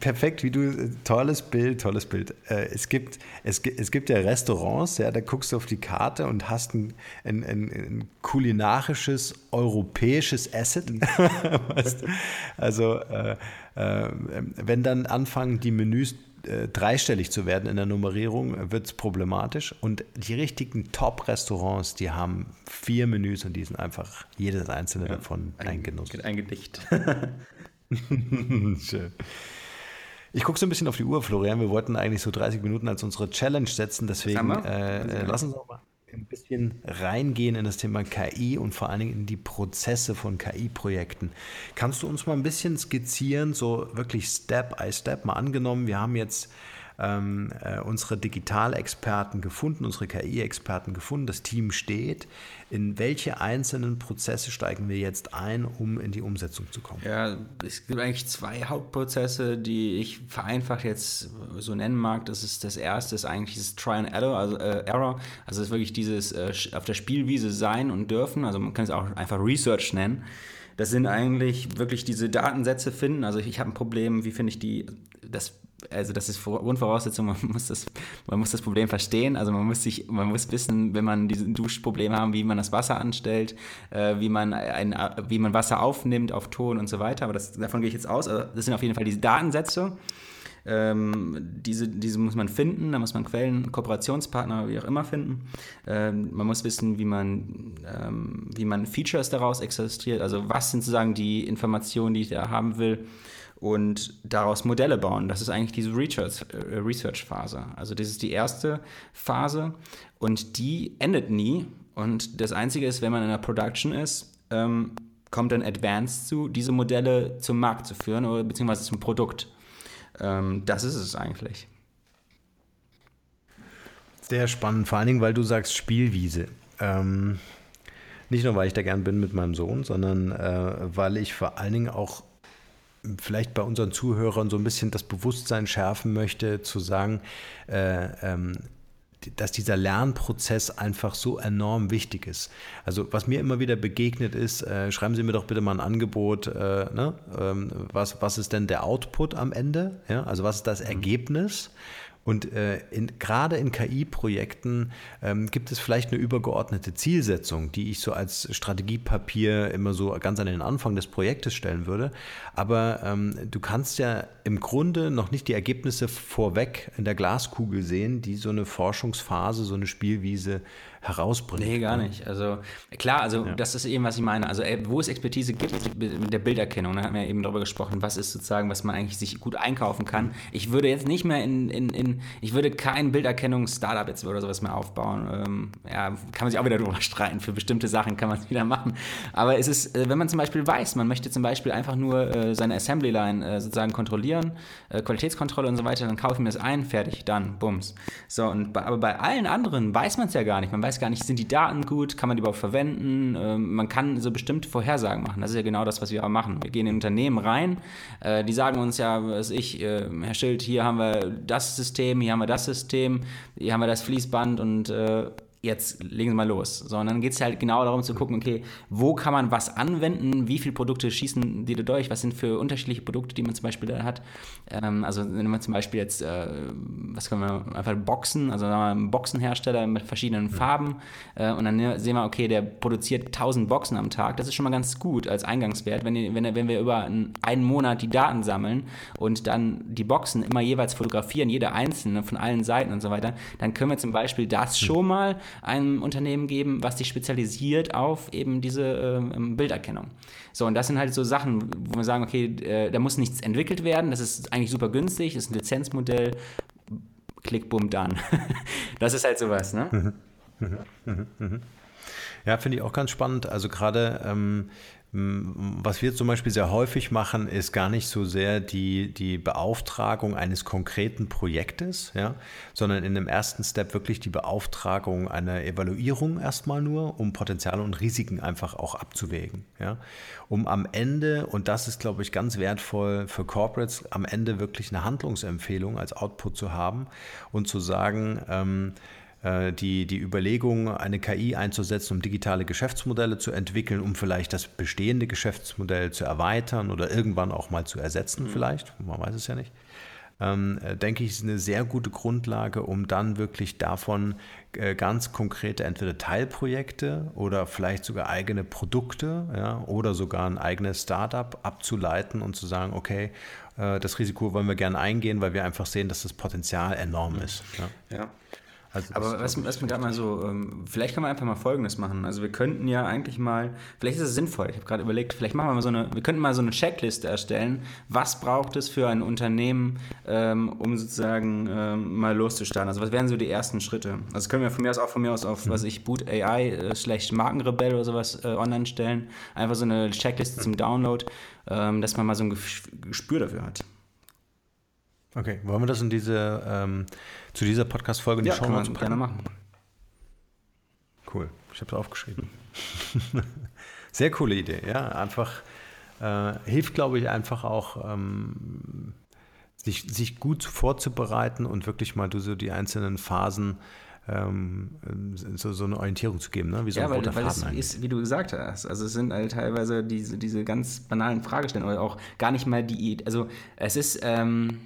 perfekt, wie du, tolles Bild, tolles Bild. Äh, es gibt, es, es gibt ja Restaurants, ja, da guckst du auf die Karte und hast ein, ein, ein, ein kulinarisches, europäisches Asset. also, äh, äh, wenn dann anfangen, die Menüs äh, dreistellig zu werden in der Nummerierung, wird es problematisch. Und die richtigen Top-Restaurants, die haben vier Menüs und die sind einfach jedes einzelne ja, davon ein, ein Genuss. Ein Gedicht. Schön. Ich gucke so ein bisschen auf die Uhr, Florian. Wir wollten eigentlich so 30 Minuten als unsere Challenge setzen. Deswegen äh, äh, lass uns auch mal ein bisschen reingehen in das Thema KI und vor allen Dingen in die Prozesse von KI-Projekten. Kannst du uns mal ein bisschen skizzieren, so wirklich Step by Step mal angenommen? Wir haben jetzt ähm, äh, unsere Digitalexperten gefunden, unsere KI-Experten gefunden, das Team steht. In welche einzelnen Prozesse steigen wir jetzt ein, um in die Umsetzung zu kommen? Ja, es gibt eigentlich zwei Hauptprozesse, die ich vereinfacht jetzt so nennen mag. Das ist das erste, ist eigentlich dieses Try and Error, also, äh, Error. also das ist wirklich dieses äh, auf der Spielwiese sein und dürfen. Also man kann es auch einfach Research nennen. Das sind eigentlich wirklich diese Datensätze finden. Also ich, ich habe ein Problem, wie finde ich die, das also das ist Grundvoraussetzung, man muss das, man muss das Problem verstehen. Also man muss sich, man muss wissen, wenn man diesen Duschproblem haben, wie man das Wasser anstellt, äh, wie man ein, wie man Wasser aufnimmt auf Ton und so weiter. Aber das, davon gehe ich jetzt aus. Also das sind auf jeden Fall diese Datensätze. Ähm, diese, diese muss man finden, da muss man Quellen, Kooperationspartner, wie auch immer finden. Ähm, man muss wissen, wie man, ähm, wie man Features daraus extrahiert, also was sind sozusagen die Informationen, die ich da haben will und daraus Modelle bauen. Das ist eigentlich diese äh, Research-Phase. Also das ist die erste Phase und die endet nie. Und das Einzige ist, wenn man in der Production ist, ähm, kommt dann Advanced zu, diese Modelle zum Markt zu führen oder beziehungsweise zum Produkt. Ähm, das ist es eigentlich. Sehr spannend, vor allen Dingen, weil du sagst Spielwiese. Ähm, nicht nur, weil ich da gern bin mit meinem Sohn, sondern äh, weil ich vor allen Dingen auch vielleicht bei unseren Zuhörern so ein bisschen das Bewusstsein schärfen möchte, zu sagen, äh, ähm, dass dieser Lernprozess einfach so enorm wichtig ist. Also was mir immer wieder begegnet ist, äh, schreiben Sie mir doch bitte mal ein Angebot, äh, ne? ähm, was, was ist denn der Output am Ende? Ja? Also was ist das mhm. Ergebnis? Und äh, in, gerade in KI-Projekten ähm, gibt es vielleicht eine übergeordnete Zielsetzung, die ich so als Strategiepapier immer so ganz an den Anfang des Projektes stellen würde. Aber ähm, du kannst ja im Grunde noch nicht die Ergebnisse vorweg in der Glaskugel sehen, die so eine Forschungsphase, so eine Spielwiese herausbringt. Nee, gar nicht. Also klar, also ja. das ist eben, was ich meine. Also wo es Expertise gibt, mit der Bilderkennung, da haben wir eben darüber gesprochen, was ist sozusagen, was man eigentlich sich gut einkaufen kann. Ich würde jetzt nicht mehr in, in, in ich würde kein Bilderkennungs-Startup jetzt oder sowas mehr aufbauen. Ähm, ja, kann man sich auch wieder drüber streiten. Für bestimmte Sachen kann man es wieder machen. Aber es ist, äh, wenn man zum Beispiel weiß, man möchte zum Beispiel einfach nur äh, seine Assembly-Line äh, sozusagen kontrollieren, äh, Qualitätskontrolle und so weiter, dann kaufe ich mir das ein, fertig, dann, bums. So, und bei, aber bei allen anderen weiß man es ja gar nicht. Man weiß weiß gar nicht, sind die Daten gut, kann man die überhaupt verwenden? Ähm, man kann so bestimmte Vorhersagen machen. Das ist ja genau das, was wir machen. Wir gehen in Unternehmen rein, äh, die sagen uns ja, was ich, äh, Herr Schild, hier haben wir das System, hier haben wir das System, hier haben wir das Fließband und äh, jetzt legen Sie mal los. So, und dann geht es halt genau darum zu gucken, okay, wo kann man was anwenden, wie viele Produkte schießen die da durch, was sind für unterschiedliche Produkte, die man zum Beispiel da hat. Ähm, also wenn man zum Beispiel jetzt, äh, was können wir, einfach Boxen, also einen Boxenhersteller mit verschiedenen ja. Farben äh, und dann sehen wir, okay, der produziert 1000 Boxen am Tag, das ist schon mal ganz gut als Eingangswert, wenn, wenn, wenn wir über einen Monat die Daten sammeln und dann die Boxen immer jeweils fotografieren, jede einzelne von allen Seiten und so weiter, dann können wir zum Beispiel das hm. schon mal einem Unternehmen geben, was sich spezialisiert auf eben diese äh, Bilderkennung. So, und das sind halt so Sachen, wo wir sagen, okay, äh, da muss nichts entwickelt werden, das ist eigentlich super günstig, ist ein Lizenzmodell, klick, bumm, dann. das ist halt sowas, ne? Mhm. Mhm. mhm. Ja, finde ich auch ganz spannend. Also gerade ähm, was wir zum Beispiel sehr häufig machen, ist gar nicht so sehr die, die Beauftragung eines konkreten Projektes, ja, sondern in dem ersten Step wirklich die Beauftragung einer Evaluierung erstmal nur, um Potenziale und Risiken einfach auch abzuwägen. Ja, um am Ende, und das ist, glaube ich, ganz wertvoll für Corporates, am Ende wirklich eine Handlungsempfehlung als Output zu haben und zu sagen, ähm, äh, die, die Überlegung, eine KI einzusetzen, um digitale Geschäftsmodelle zu entwickeln, um vielleicht das bestehende Geschäftsmodell zu erweitern oder irgendwann auch mal zu ersetzen, mhm. vielleicht, man weiß es ja nicht, ähm, äh, denke ich, ist eine sehr gute Grundlage, um dann wirklich davon äh, ganz konkrete entweder Teilprojekte oder vielleicht sogar eigene Produkte ja, oder sogar ein eigenes Startup abzuleiten und zu sagen, okay, äh, das Risiko wollen wir gerne eingehen, weil wir einfach sehen, dass das Potenzial enorm mhm. ist. Ja. ja. Also Aber was, was mir gerade mal so, ähm, vielleicht kann man einfach mal Folgendes machen. Also wir könnten ja eigentlich mal, vielleicht ist es sinnvoll, ich habe gerade überlegt, vielleicht machen wir mal so eine, wir könnten mal so eine Checkliste erstellen, was braucht es für ein Unternehmen, ähm, um sozusagen ähm, mal loszustarten. Also was wären so die ersten Schritte? Also können wir von mir aus auch von mir aus auf, was ich, Boot AI, äh, schlecht Markenrebell oder sowas äh, online stellen. Einfach so eine Checkliste zum Download, ähm, dass man mal so ein Gespür dafür hat. Okay, wollen wir das in diese, ähm, zu dieser Podcast-Folge in die ja, Show Notes gerne machen. Cool, ich habe es aufgeschrieben. Sehr coole Idee, ja. Einfach äh, hilft, glaube ich, einfach auch, ähm, sich, sich gut vorzubereiten und wirklich mal du so die einzelnen Phasen ähm, so, so, eine Orientierung zu geben, ne? wie so ja, ein roter weil, weil Faden es ist, wie du gesagt hast, also es sind halt teilweise diese, diese ganz banalen Fragestellungen oder auch gar nicht mal die, also es ist, ähm,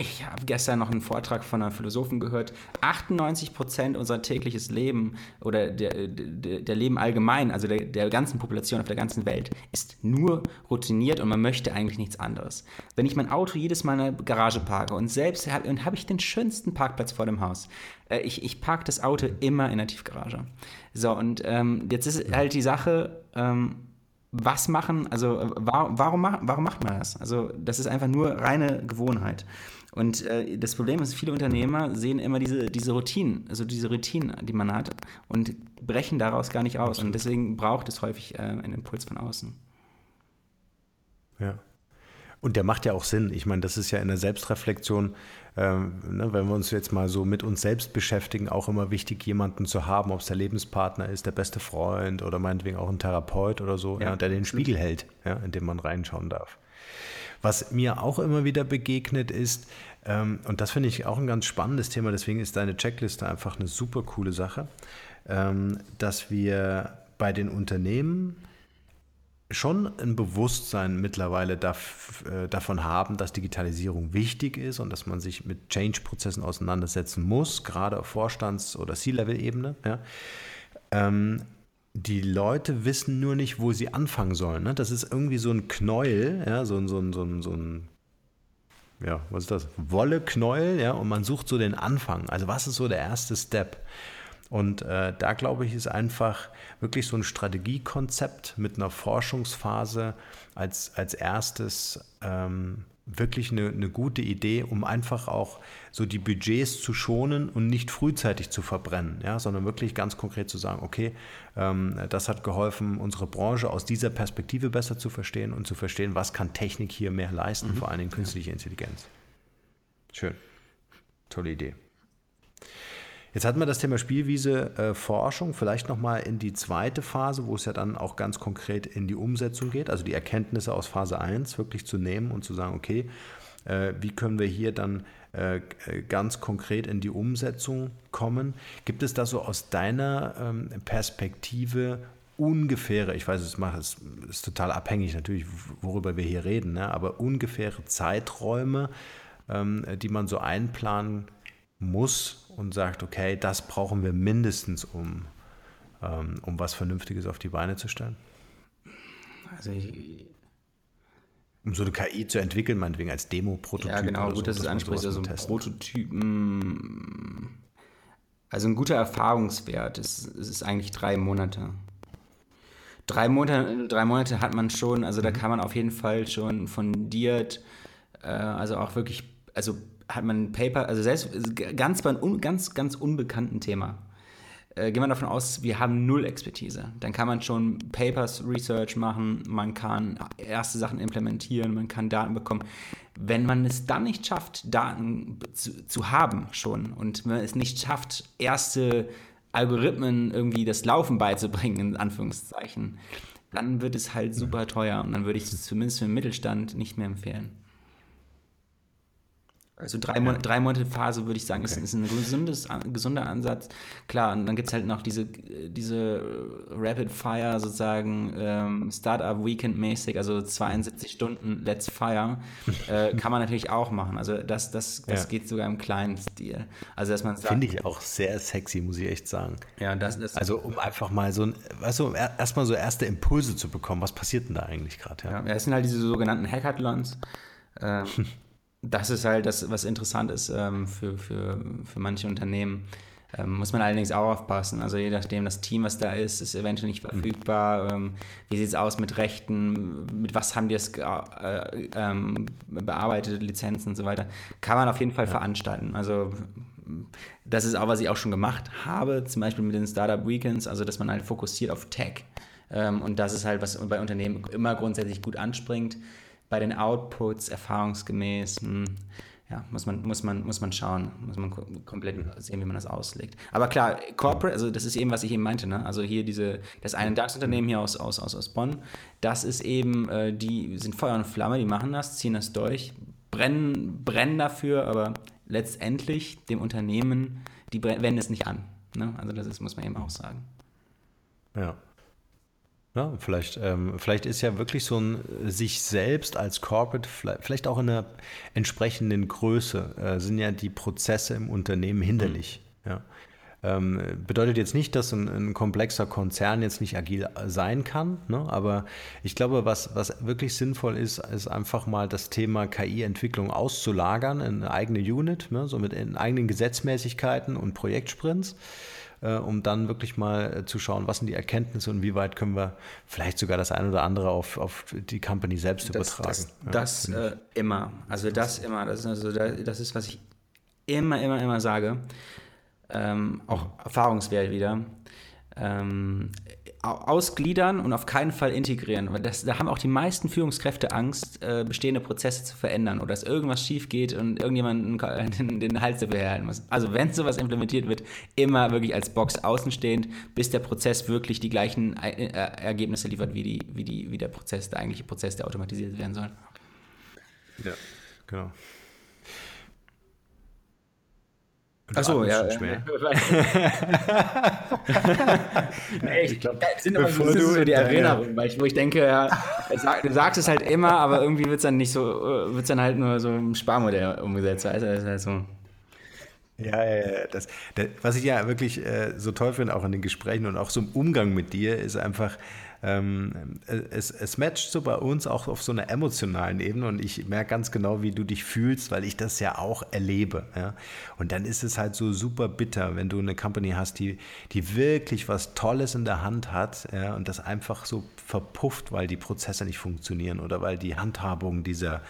ich habe gestern noch einen Vortrag von einem Philosophen gehört. 98 Prozent unser tägliches Leben oder der, der, der Leben allgemein, also der, der, ganzen Population auf der ganzen Welt, ist nur routiniert und man möchte eigentlich nichts anderes. Wenn ich mein Auto jedes Mal in der Garage parke und selbst habe hab ich den schönsten Parkplatz vor dem Haus, äh, ich, ich parke das Auto immer in der Tiefgarage. So, und ähm, jetzt ist halt die Sache, ähm, was machen, also äh, warum, warum macht man das? Also das ist einfach nur reine Gewohnheit. Und äh, das Problem ist, viele Unternehmer sehen immer diese, diese Routinen, also diese Routinen, die man hat und brechen daraus gar nicht aus. Und deswegen braucht es häufig äh, einen Impuls von außen. Ja. Und der macht ja auch Sinn. Ich meine, das ist ja in der Selbstreflexion, ähm, ne, wenn wir uns jetzt mal so mit uns selbst beschäftigen, auch immer wichtig, jemanden zu haben, ob es der Lebenspartner ist, der beste Freund oder meinetwegen auch ein Therapeut oder so, ja, ja, der den Spiegel hält, ja, in dem man reinschauen darf. Was mir auch immer wieder begegnet ist, ähm, und das finde ich auch ein ganz spannendes Thema, deswegen ist deine Checkliste einfach eine super coole Sache, ähm, dass wir bei den Unternehmen schon ein Bewusstsein mittlerweile äh, davon haben, dass Digitalisierung wichtig ist und dass man sich mit Change-Prozessen auseinandersetzen muss, gerade auf Vorstands- oder C-Level-Ebene. Ja. Ähm, die Leute wissen nur nicht, wo sie anfangen sollen. Ne? Das ist irgendwie so ein Knäuel, ja, so, so, so, so ein ja, was ist das? Wolleknäuel, ja, und man sucht so den Anfang. Also was ist so der erste Step? Und äh, da glaube ich, ist einfach wirklich so ein Strategiekonzept mit einer Forschungsphase als, als erstes ähm, wirklich eine, eine gute Idee, um einfach auch so die Budgets zu schonen und nicht frühzeitig zu verbrennen, ja, sondern wirklich ganz konkret zu sagen, okay, ähm, das hat geholfen, unsere Branche aus dieser Perspektive besser zu verstehen und zu verstehen, was kann Technik hier mehr leisten, mhm. vor allen Dingen künstliche Intelligenz. Schön. Tolle Idee. Jetzt hatten wir das Thema Spielwiese äh, Forschung, vielleicht nochmal in die zweite Phase, wo es ja dann auch ganz konkret in die Umsetzung geht, also die Erkenntnisse aus Phase 1 wirklich zu nehmen und zu sagen, okay, äh, wie können wir hier dann äh, ganz konkret in die Umsetzung kommen? Gibt es da so aus deiner ähm, Perspektive ungefähre, ich weiß, es ist, ist total abhängig natürlich, worüber wir hier reden, ne? aber ungefähre Zeiträume, ähm, die man so einplanen muss und sagt, okay, das brauchen wir mindestens, um, ähm, um was Vernünftiges auf die Beine zu stellen? Also ich, um so eine KI zu entwickeln, meinetwegen als Demo-Prototyp. Ja, genau, gut, so, dass es anspricht. Also Prototypen. Also ein guter Erfahrungswert ist, ist eigentlich drei Monate. Drei Monate, drei Monate hat man schon, also da mhm. kann man auf jeden Fall schon fundiert, äh, also auch wirklich, also hat man ein Paper, also selbst ganz bei einem ganz, ganz unbekannten Thema, äh, gehen wir davon aus, wir haben null Expertise. Dann kann man schon Papers, Research machen, man kann erste Sachen implementieren, man kann Daten bekommen. Wenn man es dann nicht schafft, Daten zu, zu haben schon und wenn man es nicht schafft, erste Algorithmen irgendwie das Laufen beizubringen, in Anführungszeichen, dann wird es halt super teuer und dann würde ich es zumindest für den Mittelstand nicht mehr empfehlen. Also drei, Mon drei Monate Phase würde ich sagen, okay. ist, ist, ein gesundes, gesunder Ansatz. Klar, und dann gibt es halt noch diese, diese Rapid Fire sozusagen ähm, Startup Weekend mäßig, also 72 Stunden Let's Fire, äh, kann man natürlich auch machen. Also das, das, das ja. geht sogar im kleinen Stil. Also dass man Finde ich auch sehr sexy, muss ich echt sagen. Ja, das, das Also um einfach mal so, weißt du, erstmal so erste Impulse zu bekommen, was passiert denn da eigentlich gerade? Ja? ja, es sind halt diese sogenannten Hackathons. Ähm, das ist halt das, was interessant ist ähm, für, für, für manche Unternehmen. Ähm, muss man allerdings auch aufpassen. Also je nachdem, das Team, was da ist, ist eventuell nicht verfügbar. Ähm, wie sieht es aus mit Rechten? Mit was haben die es äh, ähm, bearbeitet, Lizenzen und so weiter? Kann man auf jeden Fall ja. veranstalten. Also das ist auch, was ich auch schon gemacht habe, zum Beispiel mit den Startup Weekends, also dass man halt fokussiert auf Tech. Ähm, und das ist halt, was bei Unternehmen immer grundsätzlich gut anspringt bei den Outputs erfahrungsgemäß, mh, hm, ja, muss man, muss man, muss man schauen, muss man komplett sehen, wie man das auslegt. Aber klar, Corporate, also das ist eben, was ich eben meinte, ne? Also hier diese, das eine DAX-Unternehmen hier aus, aus, aus, aus Bonn, das ist eben, äh, die sind Feuer und Flamme, die machen das, ziehen das durch, brennen, brennen dafür, aber letztendlich dem Unternehmen, die wenden es nicht an. Ne? Also das ist, muss man eben auch sagen. Ja. Ja, vielleicht, ähm, vielleicht ist ja wirklich so ein sich selbst als Corporate, vielleicht auch in einer entsprechenden Größe, äh, sind ja die Prozesse im Unternehmen hinderlich. Mhm. Ja. Ähm, bedeutet jetzt nicht, dass ein, ein, komplexer Konzern jetzt nicht agil sein kann, ne? aber ich glaube, was, was wirklich sinnvoll ist, ist einfach mal das Thema KI-Entwicklung auszulagern in eine eigene Unit, ne? so mit eigenen Gesetzmäßigkeiten und Projektsprints äh, um dann wirklich mal äh, zu schauen, was sind die Erkenntnisse und wie weit können wir vielleicht sogar das eine oder andere auf, auf die Company selbst das, übertragen. Das, das ja, äh, immer. Also das immer. Das ist, also, das ist, was ich immer, immer, immer sage. Ähm, auch Erfahrungswert wieder. Ähm, ausgliedern und auf keinen Fall integrieren. Das, da haben auch die meisten Führungskräfte Angst, äh, bestehende Prozesse zu verändern oder dass irgendwas schief geht und irgendjemand den, Hals dafür herhalten muss. Also wenn sowas implementiert wird, immer wirklich als Box außenstehend, bis der Prozess wirklich die gleichen äh, Ergebnisse liefert wie, die, wie, die, wie der Prozess, der eigentliche Prozess, der automatisiert werden soll. Ja, genau. Achso, ja. Schwer. nee, ich glaube, das sind immer so, das so die Erinnerungen, weil ich, wo ich denke, ja, du sagst es halt immer, aber irgendwie wird es dann nicht so, wird dann halt nur so im Sparmodell umgesetzt. Du? Das ist halt so. Ja, ja, ja. Das, das, was ich ja wirklich äh, so toll finde, auch in den Gesprächen und auch so im Umgang mit dir, ist einfach, ähm, es, es matcht so bei uns auch auf so einer emotionalen Ebene und ich merke ganz genau, wie du dich fühlst, weil ich das ja auch erlebe. Ja? Und dann ist es halt so super bitter, wenn du eine Company hast, die, die wirklich was Tolles in der Hand hat ja, und das einfach so verpufft, weil die Prozesse nicht funktionieren oder weil die Handhabung dieser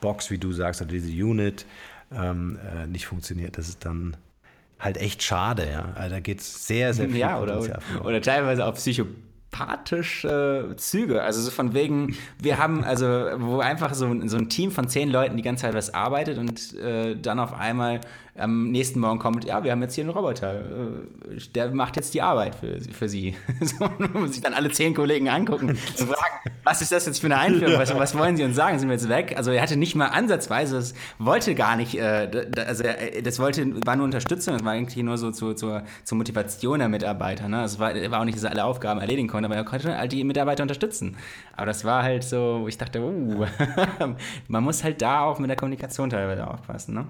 Box, wie du sagst, oder diese Unit ähm, äh, nicht funktioniert. Das ist dann halt echt schade, ja. Also da geht es sehr, sehr viel ja, oder, oder, teilweise auch Psycho sympathische Züge. Also so von wegen, wir haben, also wo einfach so, so ein Team von zehn Leuten die ganze Zeit was arbeitet und äh, dann auf einmal am nächsten Morgen kommt, ja, wir haben jetzt hier einen Roboter, äh, der macht jetzt die Arbeit für, für sie. so, muss sich dann alle zehn Kollegen angucken und fragen, was ist das jetzt für eine Einführung, was, was, wollen sie uns sagen, sind wir jetzt weg? Also er hatte nicht mal ansatzweise, das wollte gar nicht, äh, also das wollte, war nur Unterstützung, das war eigentlich nur so zu, zur, zur Motivation der Mitarbeiter. Ne? Es war, war auch nicht, dass er alle Aufgaben erledigen konnte, aber er konnte halt die Mitarbeiter unterstützen. Aber das war halt so, wo ich dachte, uh, man muss halt da auch mit der Kommunikation teilweise aufpassen. Ne?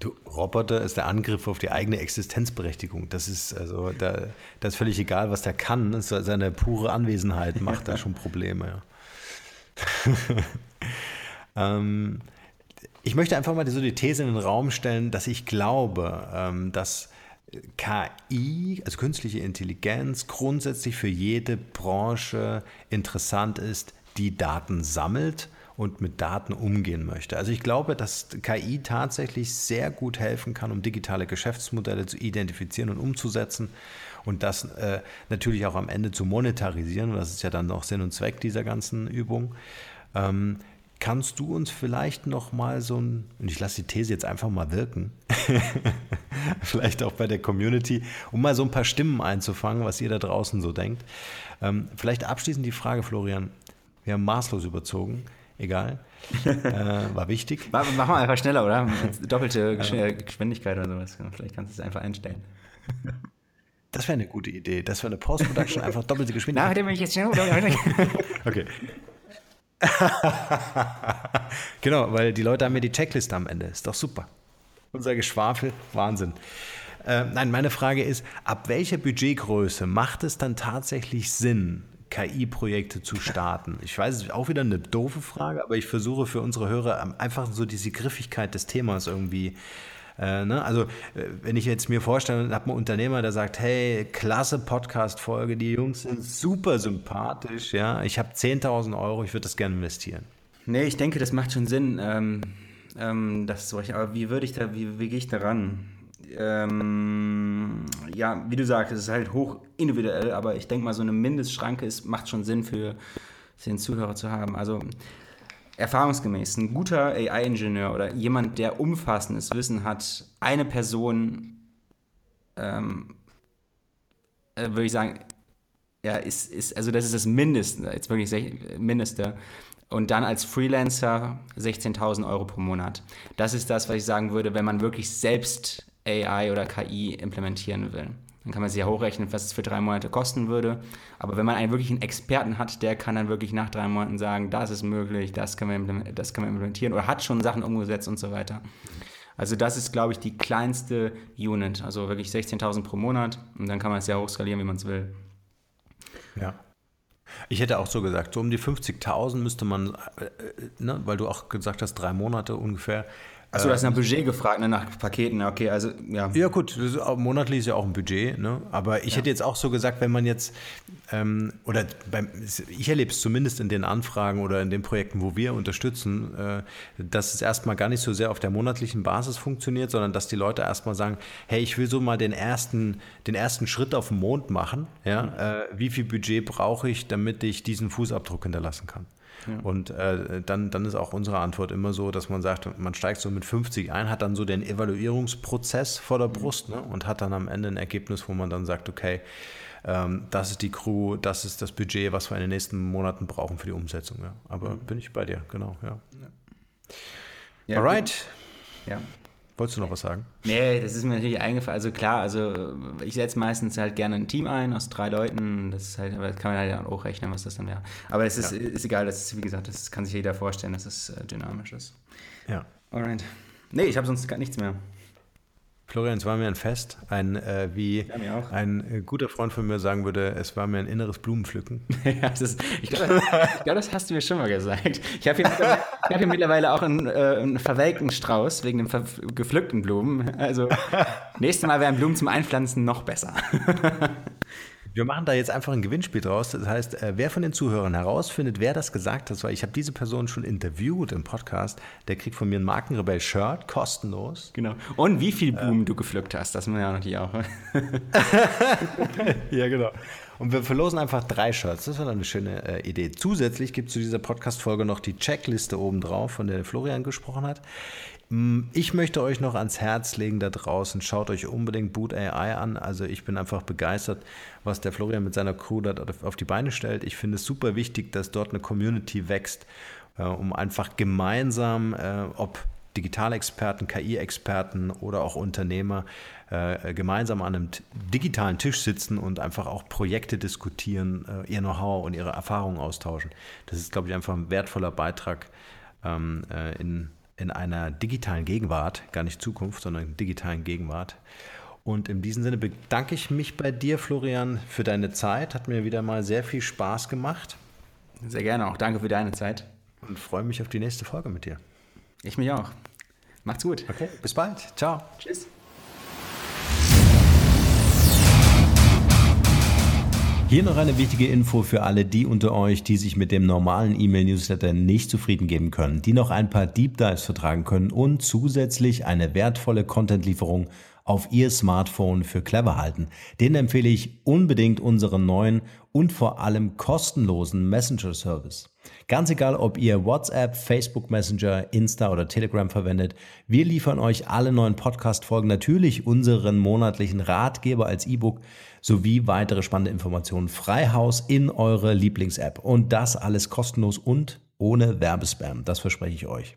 Du, Roboter ist der Angriff auf die eigene Existenzberechtigung. Das ist also, da, das ist völlig egal, was der kann. Seine pure Anwesenheit macht da schon Probleme. Ähm, ich möchte einfach mal so die These in den Raum stellen, dass ich glaube, ähm, dass KI, also künstliche Intelligenz, grundsätzlich für jede Branche interessant ist, die Daten sammelt und mit Daten umgehen möchte. Also ich glaube, dass KI tatsächlich sehr gut helfen kann, um digitale Geschäftsmodelle zu identifizieren und umzusetzen und das äh, natürlich auch am Ende zu monetarisieren. Das ist ja dann noch Sinn und Zweck dieser ganzen Übung. Ähm, kannst du uns vielleicht noch mal so ein, und ich lasse die These jetzt einfach mal wirken, vielleicht auch bei der Community, um mal so ein paar Stimmen einzufangen, was ihr da draußen so denkt. Ähm, vielleicht abschließend die Frage, Florian, wir haben maßlos überzogen egal. äh, war wichtig. Machen wir einfach schneller, oder? Doppelte Geschwindigkeit oder sowas. Vielleicht kannst du es einfach einstellen. Das wäre eine gute Idee. Das wäre eine Post-Production, einfach doppelte Geschwindigkeit. Nachdem ich jetzt schnell. okay. genau, weil die Leute haben mir die Checkliste am Ende. Ist doch super. Unser Geschwafel, Wahnsinn. Äh, nein, meine Frage ist, ab welcher Budgetgröße macht es dann tatsächlich Sinn, KI-Projekte zu starten? Ich weiß, es ist auch wieder eine doofe Frage, aber ich versuche für unsere Hörer einfach so diese Griffigkeit des Themas irgendwie äh, ne? Also, äh, wenn ich jetzt mir vorstelle, habe einen Unternehmer, der sagt, hey, klasse Podcast-Folge, die Jungs sind super sympathisch, ja, ich habe 10.000 Euro, ich würde das gerne investieren. Nee, ich denke, das macht schon Sinn. Ähm, ähm, das aber wie würde ich da, wie, wie gehe ich da ran? Ähm, ja, wie du sagst, es ist halt hoch individuell, aber ich denke mal, so eine Mindestschranke ist, macht schon Sinn für, den Zuhörer zu haben. Also erfahrungsgemäß, ein guter AI-Ingenieur oder jemand, der umfassendes Wissen hat, eine Person, ähm, äh, würde ich sagen, ja, ist, ist, also das ist das Mindeste, jetzt wirklich Mindeste. Und dann als Freelancer 16.000 Euro pro Monat. Das ist das, was ich sagen würde, wenn man wirklich selbst AI oder KI implementieren will. Dann kann man sich ja hochrechnen, was es für drei Monate kosten würde. Aber wenn man einen wirklichen Experten hat, der kann dann wirklich nach drei Monaten sagen, das ist möglich, das können wir, das können wir implementieren oder hat schon Sachen umgesetzt und so weiter. Also das ist, glaube ich, die kleinste Unit. Also wirklich 16.000 pro Monat und dann kann man es ja hochskalieren, wie man es will. Ja. Ich hätte auch so gesagt, so um die 50.000 müsste man, äh, äh, ne, weil du auch gesagt hast, drei Monate ungefähr, Achso, du hast nach Budget gefragt, ne? nach Paketen, okay, also ja. Ja gut, monatlich ist ja auch ein Budget, ne? aber ich ja. hätte jetzt auch so gesagt, wenn man jetzt, ähm, oder beim, ich erlebe es zumindest in den Anfragen oder in den Projekten, wo wir unterstützen, äh, dass es erstmal gar nicht so sehr auf der monatlichen Basis funktioniert, sondern dass die Leute erstmal sagen, hey, ich will so mal den ersten, den ersten Schritt auf den Mond machen, ja? Mhm. Äh, wie viel Budget brauche ich, damit ich diesen Fußabdruck hinterlassen kann? Und äh, dann, dann ist auch unsere Antwort immer so, dass man sagt, man steigt so mit 50 ein, hat dann so den Evaluierungsprozess vor der mhm. Brust ne, und hat dann am Ende ein Ergebnis, wo man dann sagt, okay, ähm, das ist die Crew, das ist das Budget, was wir in den nächsten Monaten brauchen für die Umsetzung. Ja. Aber mhm. bin ich bei dir, genau, ja. ja. Alright. Ja. Wolltest du noch was sagen? Nee, das ist mir natürlich eingefallen. Also klar, also ich setze meistens halt gerne ein Team ein aus drei Leuten. Das ist halt, aber das kann man halt auch rechnen, was das dann wäre. Aber es ist, ja. ist egal, das ist, wie gesagt, das kann sich jeder vorstellen, dass es äh, dynamisch ist. Ja. Alright. Nee, ich habe sonst gar nichts mehr. Florian, es war mir ein Fest. Ein, äh, wie ja, ein äh, guter Freund von mir sagen würde, es war mir ein inneres Blumenpflücken. ja, das, ich glaube, glaub, das hast du mir schon mal gesagt. Ich habe hier, hab hier, mittlerweile auch einen, äh, einen verwelkten Strauß wegen den gepflückten Blumen. Also, nächstes Mal wären Blumen zum Einpflanzen noch besser. Wir machen da jetzt einfach ein Gewinnspiel draus. Das heißt, äh, wer von den Zuhörern herausfindet, wer das gesagt hat, weil ich habe diese Person schon interviewt im Podcast, der kriegt von mir ein Markenrebell-Shirt, kostenlos. Genau. Und wie viele Blumen ähm. du gepflückt hast, das muss ja natürlich auch. ja, genau. Und wir verlosen einfach drei Shirts. Das war dann eine schöne äh, Idee. Zusätzlich gibt es zu dieser Podcast-Folge noch die Checkliste oben drauf, von der Florian gesprochen hat. Mm, ich möchte euch noch ans Herz legen da draußen. Schaut euch unbedingt Boot AI an. Also ich bin einfach begeistert, was der Florian mit seiner Crew da auf die Beine stellt. Ich finde es super wichtig, dass dort eine Community wächst, äh, um einfach gemeinsam, äh, ob Digitalexperten, KI-Experten oder auch Unternehmer äh, gemeinsam an einem digitalen Tisch sitzen und einfach auch Projekte diskutieren, ihr Know-how und ihre Erfahrungen austauschen. Das ist, glaube ich, einfach ein wertvoller Beitrag ähm, in in einer digitalen Gegenwart, gar nicht Zukunft, sondern digitalen Gegenwart. Und in diesem Sinne bedanke ich mich bei dir, Florian, für deine Zeit. Hat mir wieder mal sehr viel Spaß gemacht. Sehr gerne auch. Danke für deine Zeit. Und freue mich auf die nächste Folge mit dir. Ich mich auch. Macht's gut. Okay, bis bald. Ciao. Tschüss. Hier noch eine wichtige Info für alle die unter euch, die sich mit dem normalen E-Mail-Newsletter nicht zufrieden geben können, die noch ein paar Deep Dives vertragen können und zusätzlich eine wertvolle Content-Lieferung auf ihr Smartphone für clever halten. Den empfehle ich unbedingt unseren neuen und vor allem kostenlosen Messenger-Service. Ganz egal, ob ihr WhatsApp, Facebook Messenger, Insta oder Telegram verwendet, wir liefern euch alle neuen Podcast-Folgen, natürlich unseren monatlichen Ratgeber als E-Book sowie weitere spannende Informationen frei Haus in eure Lieblings-App. Und das alles kostenlos und ohne Werbespam. Das verspreche ich euch.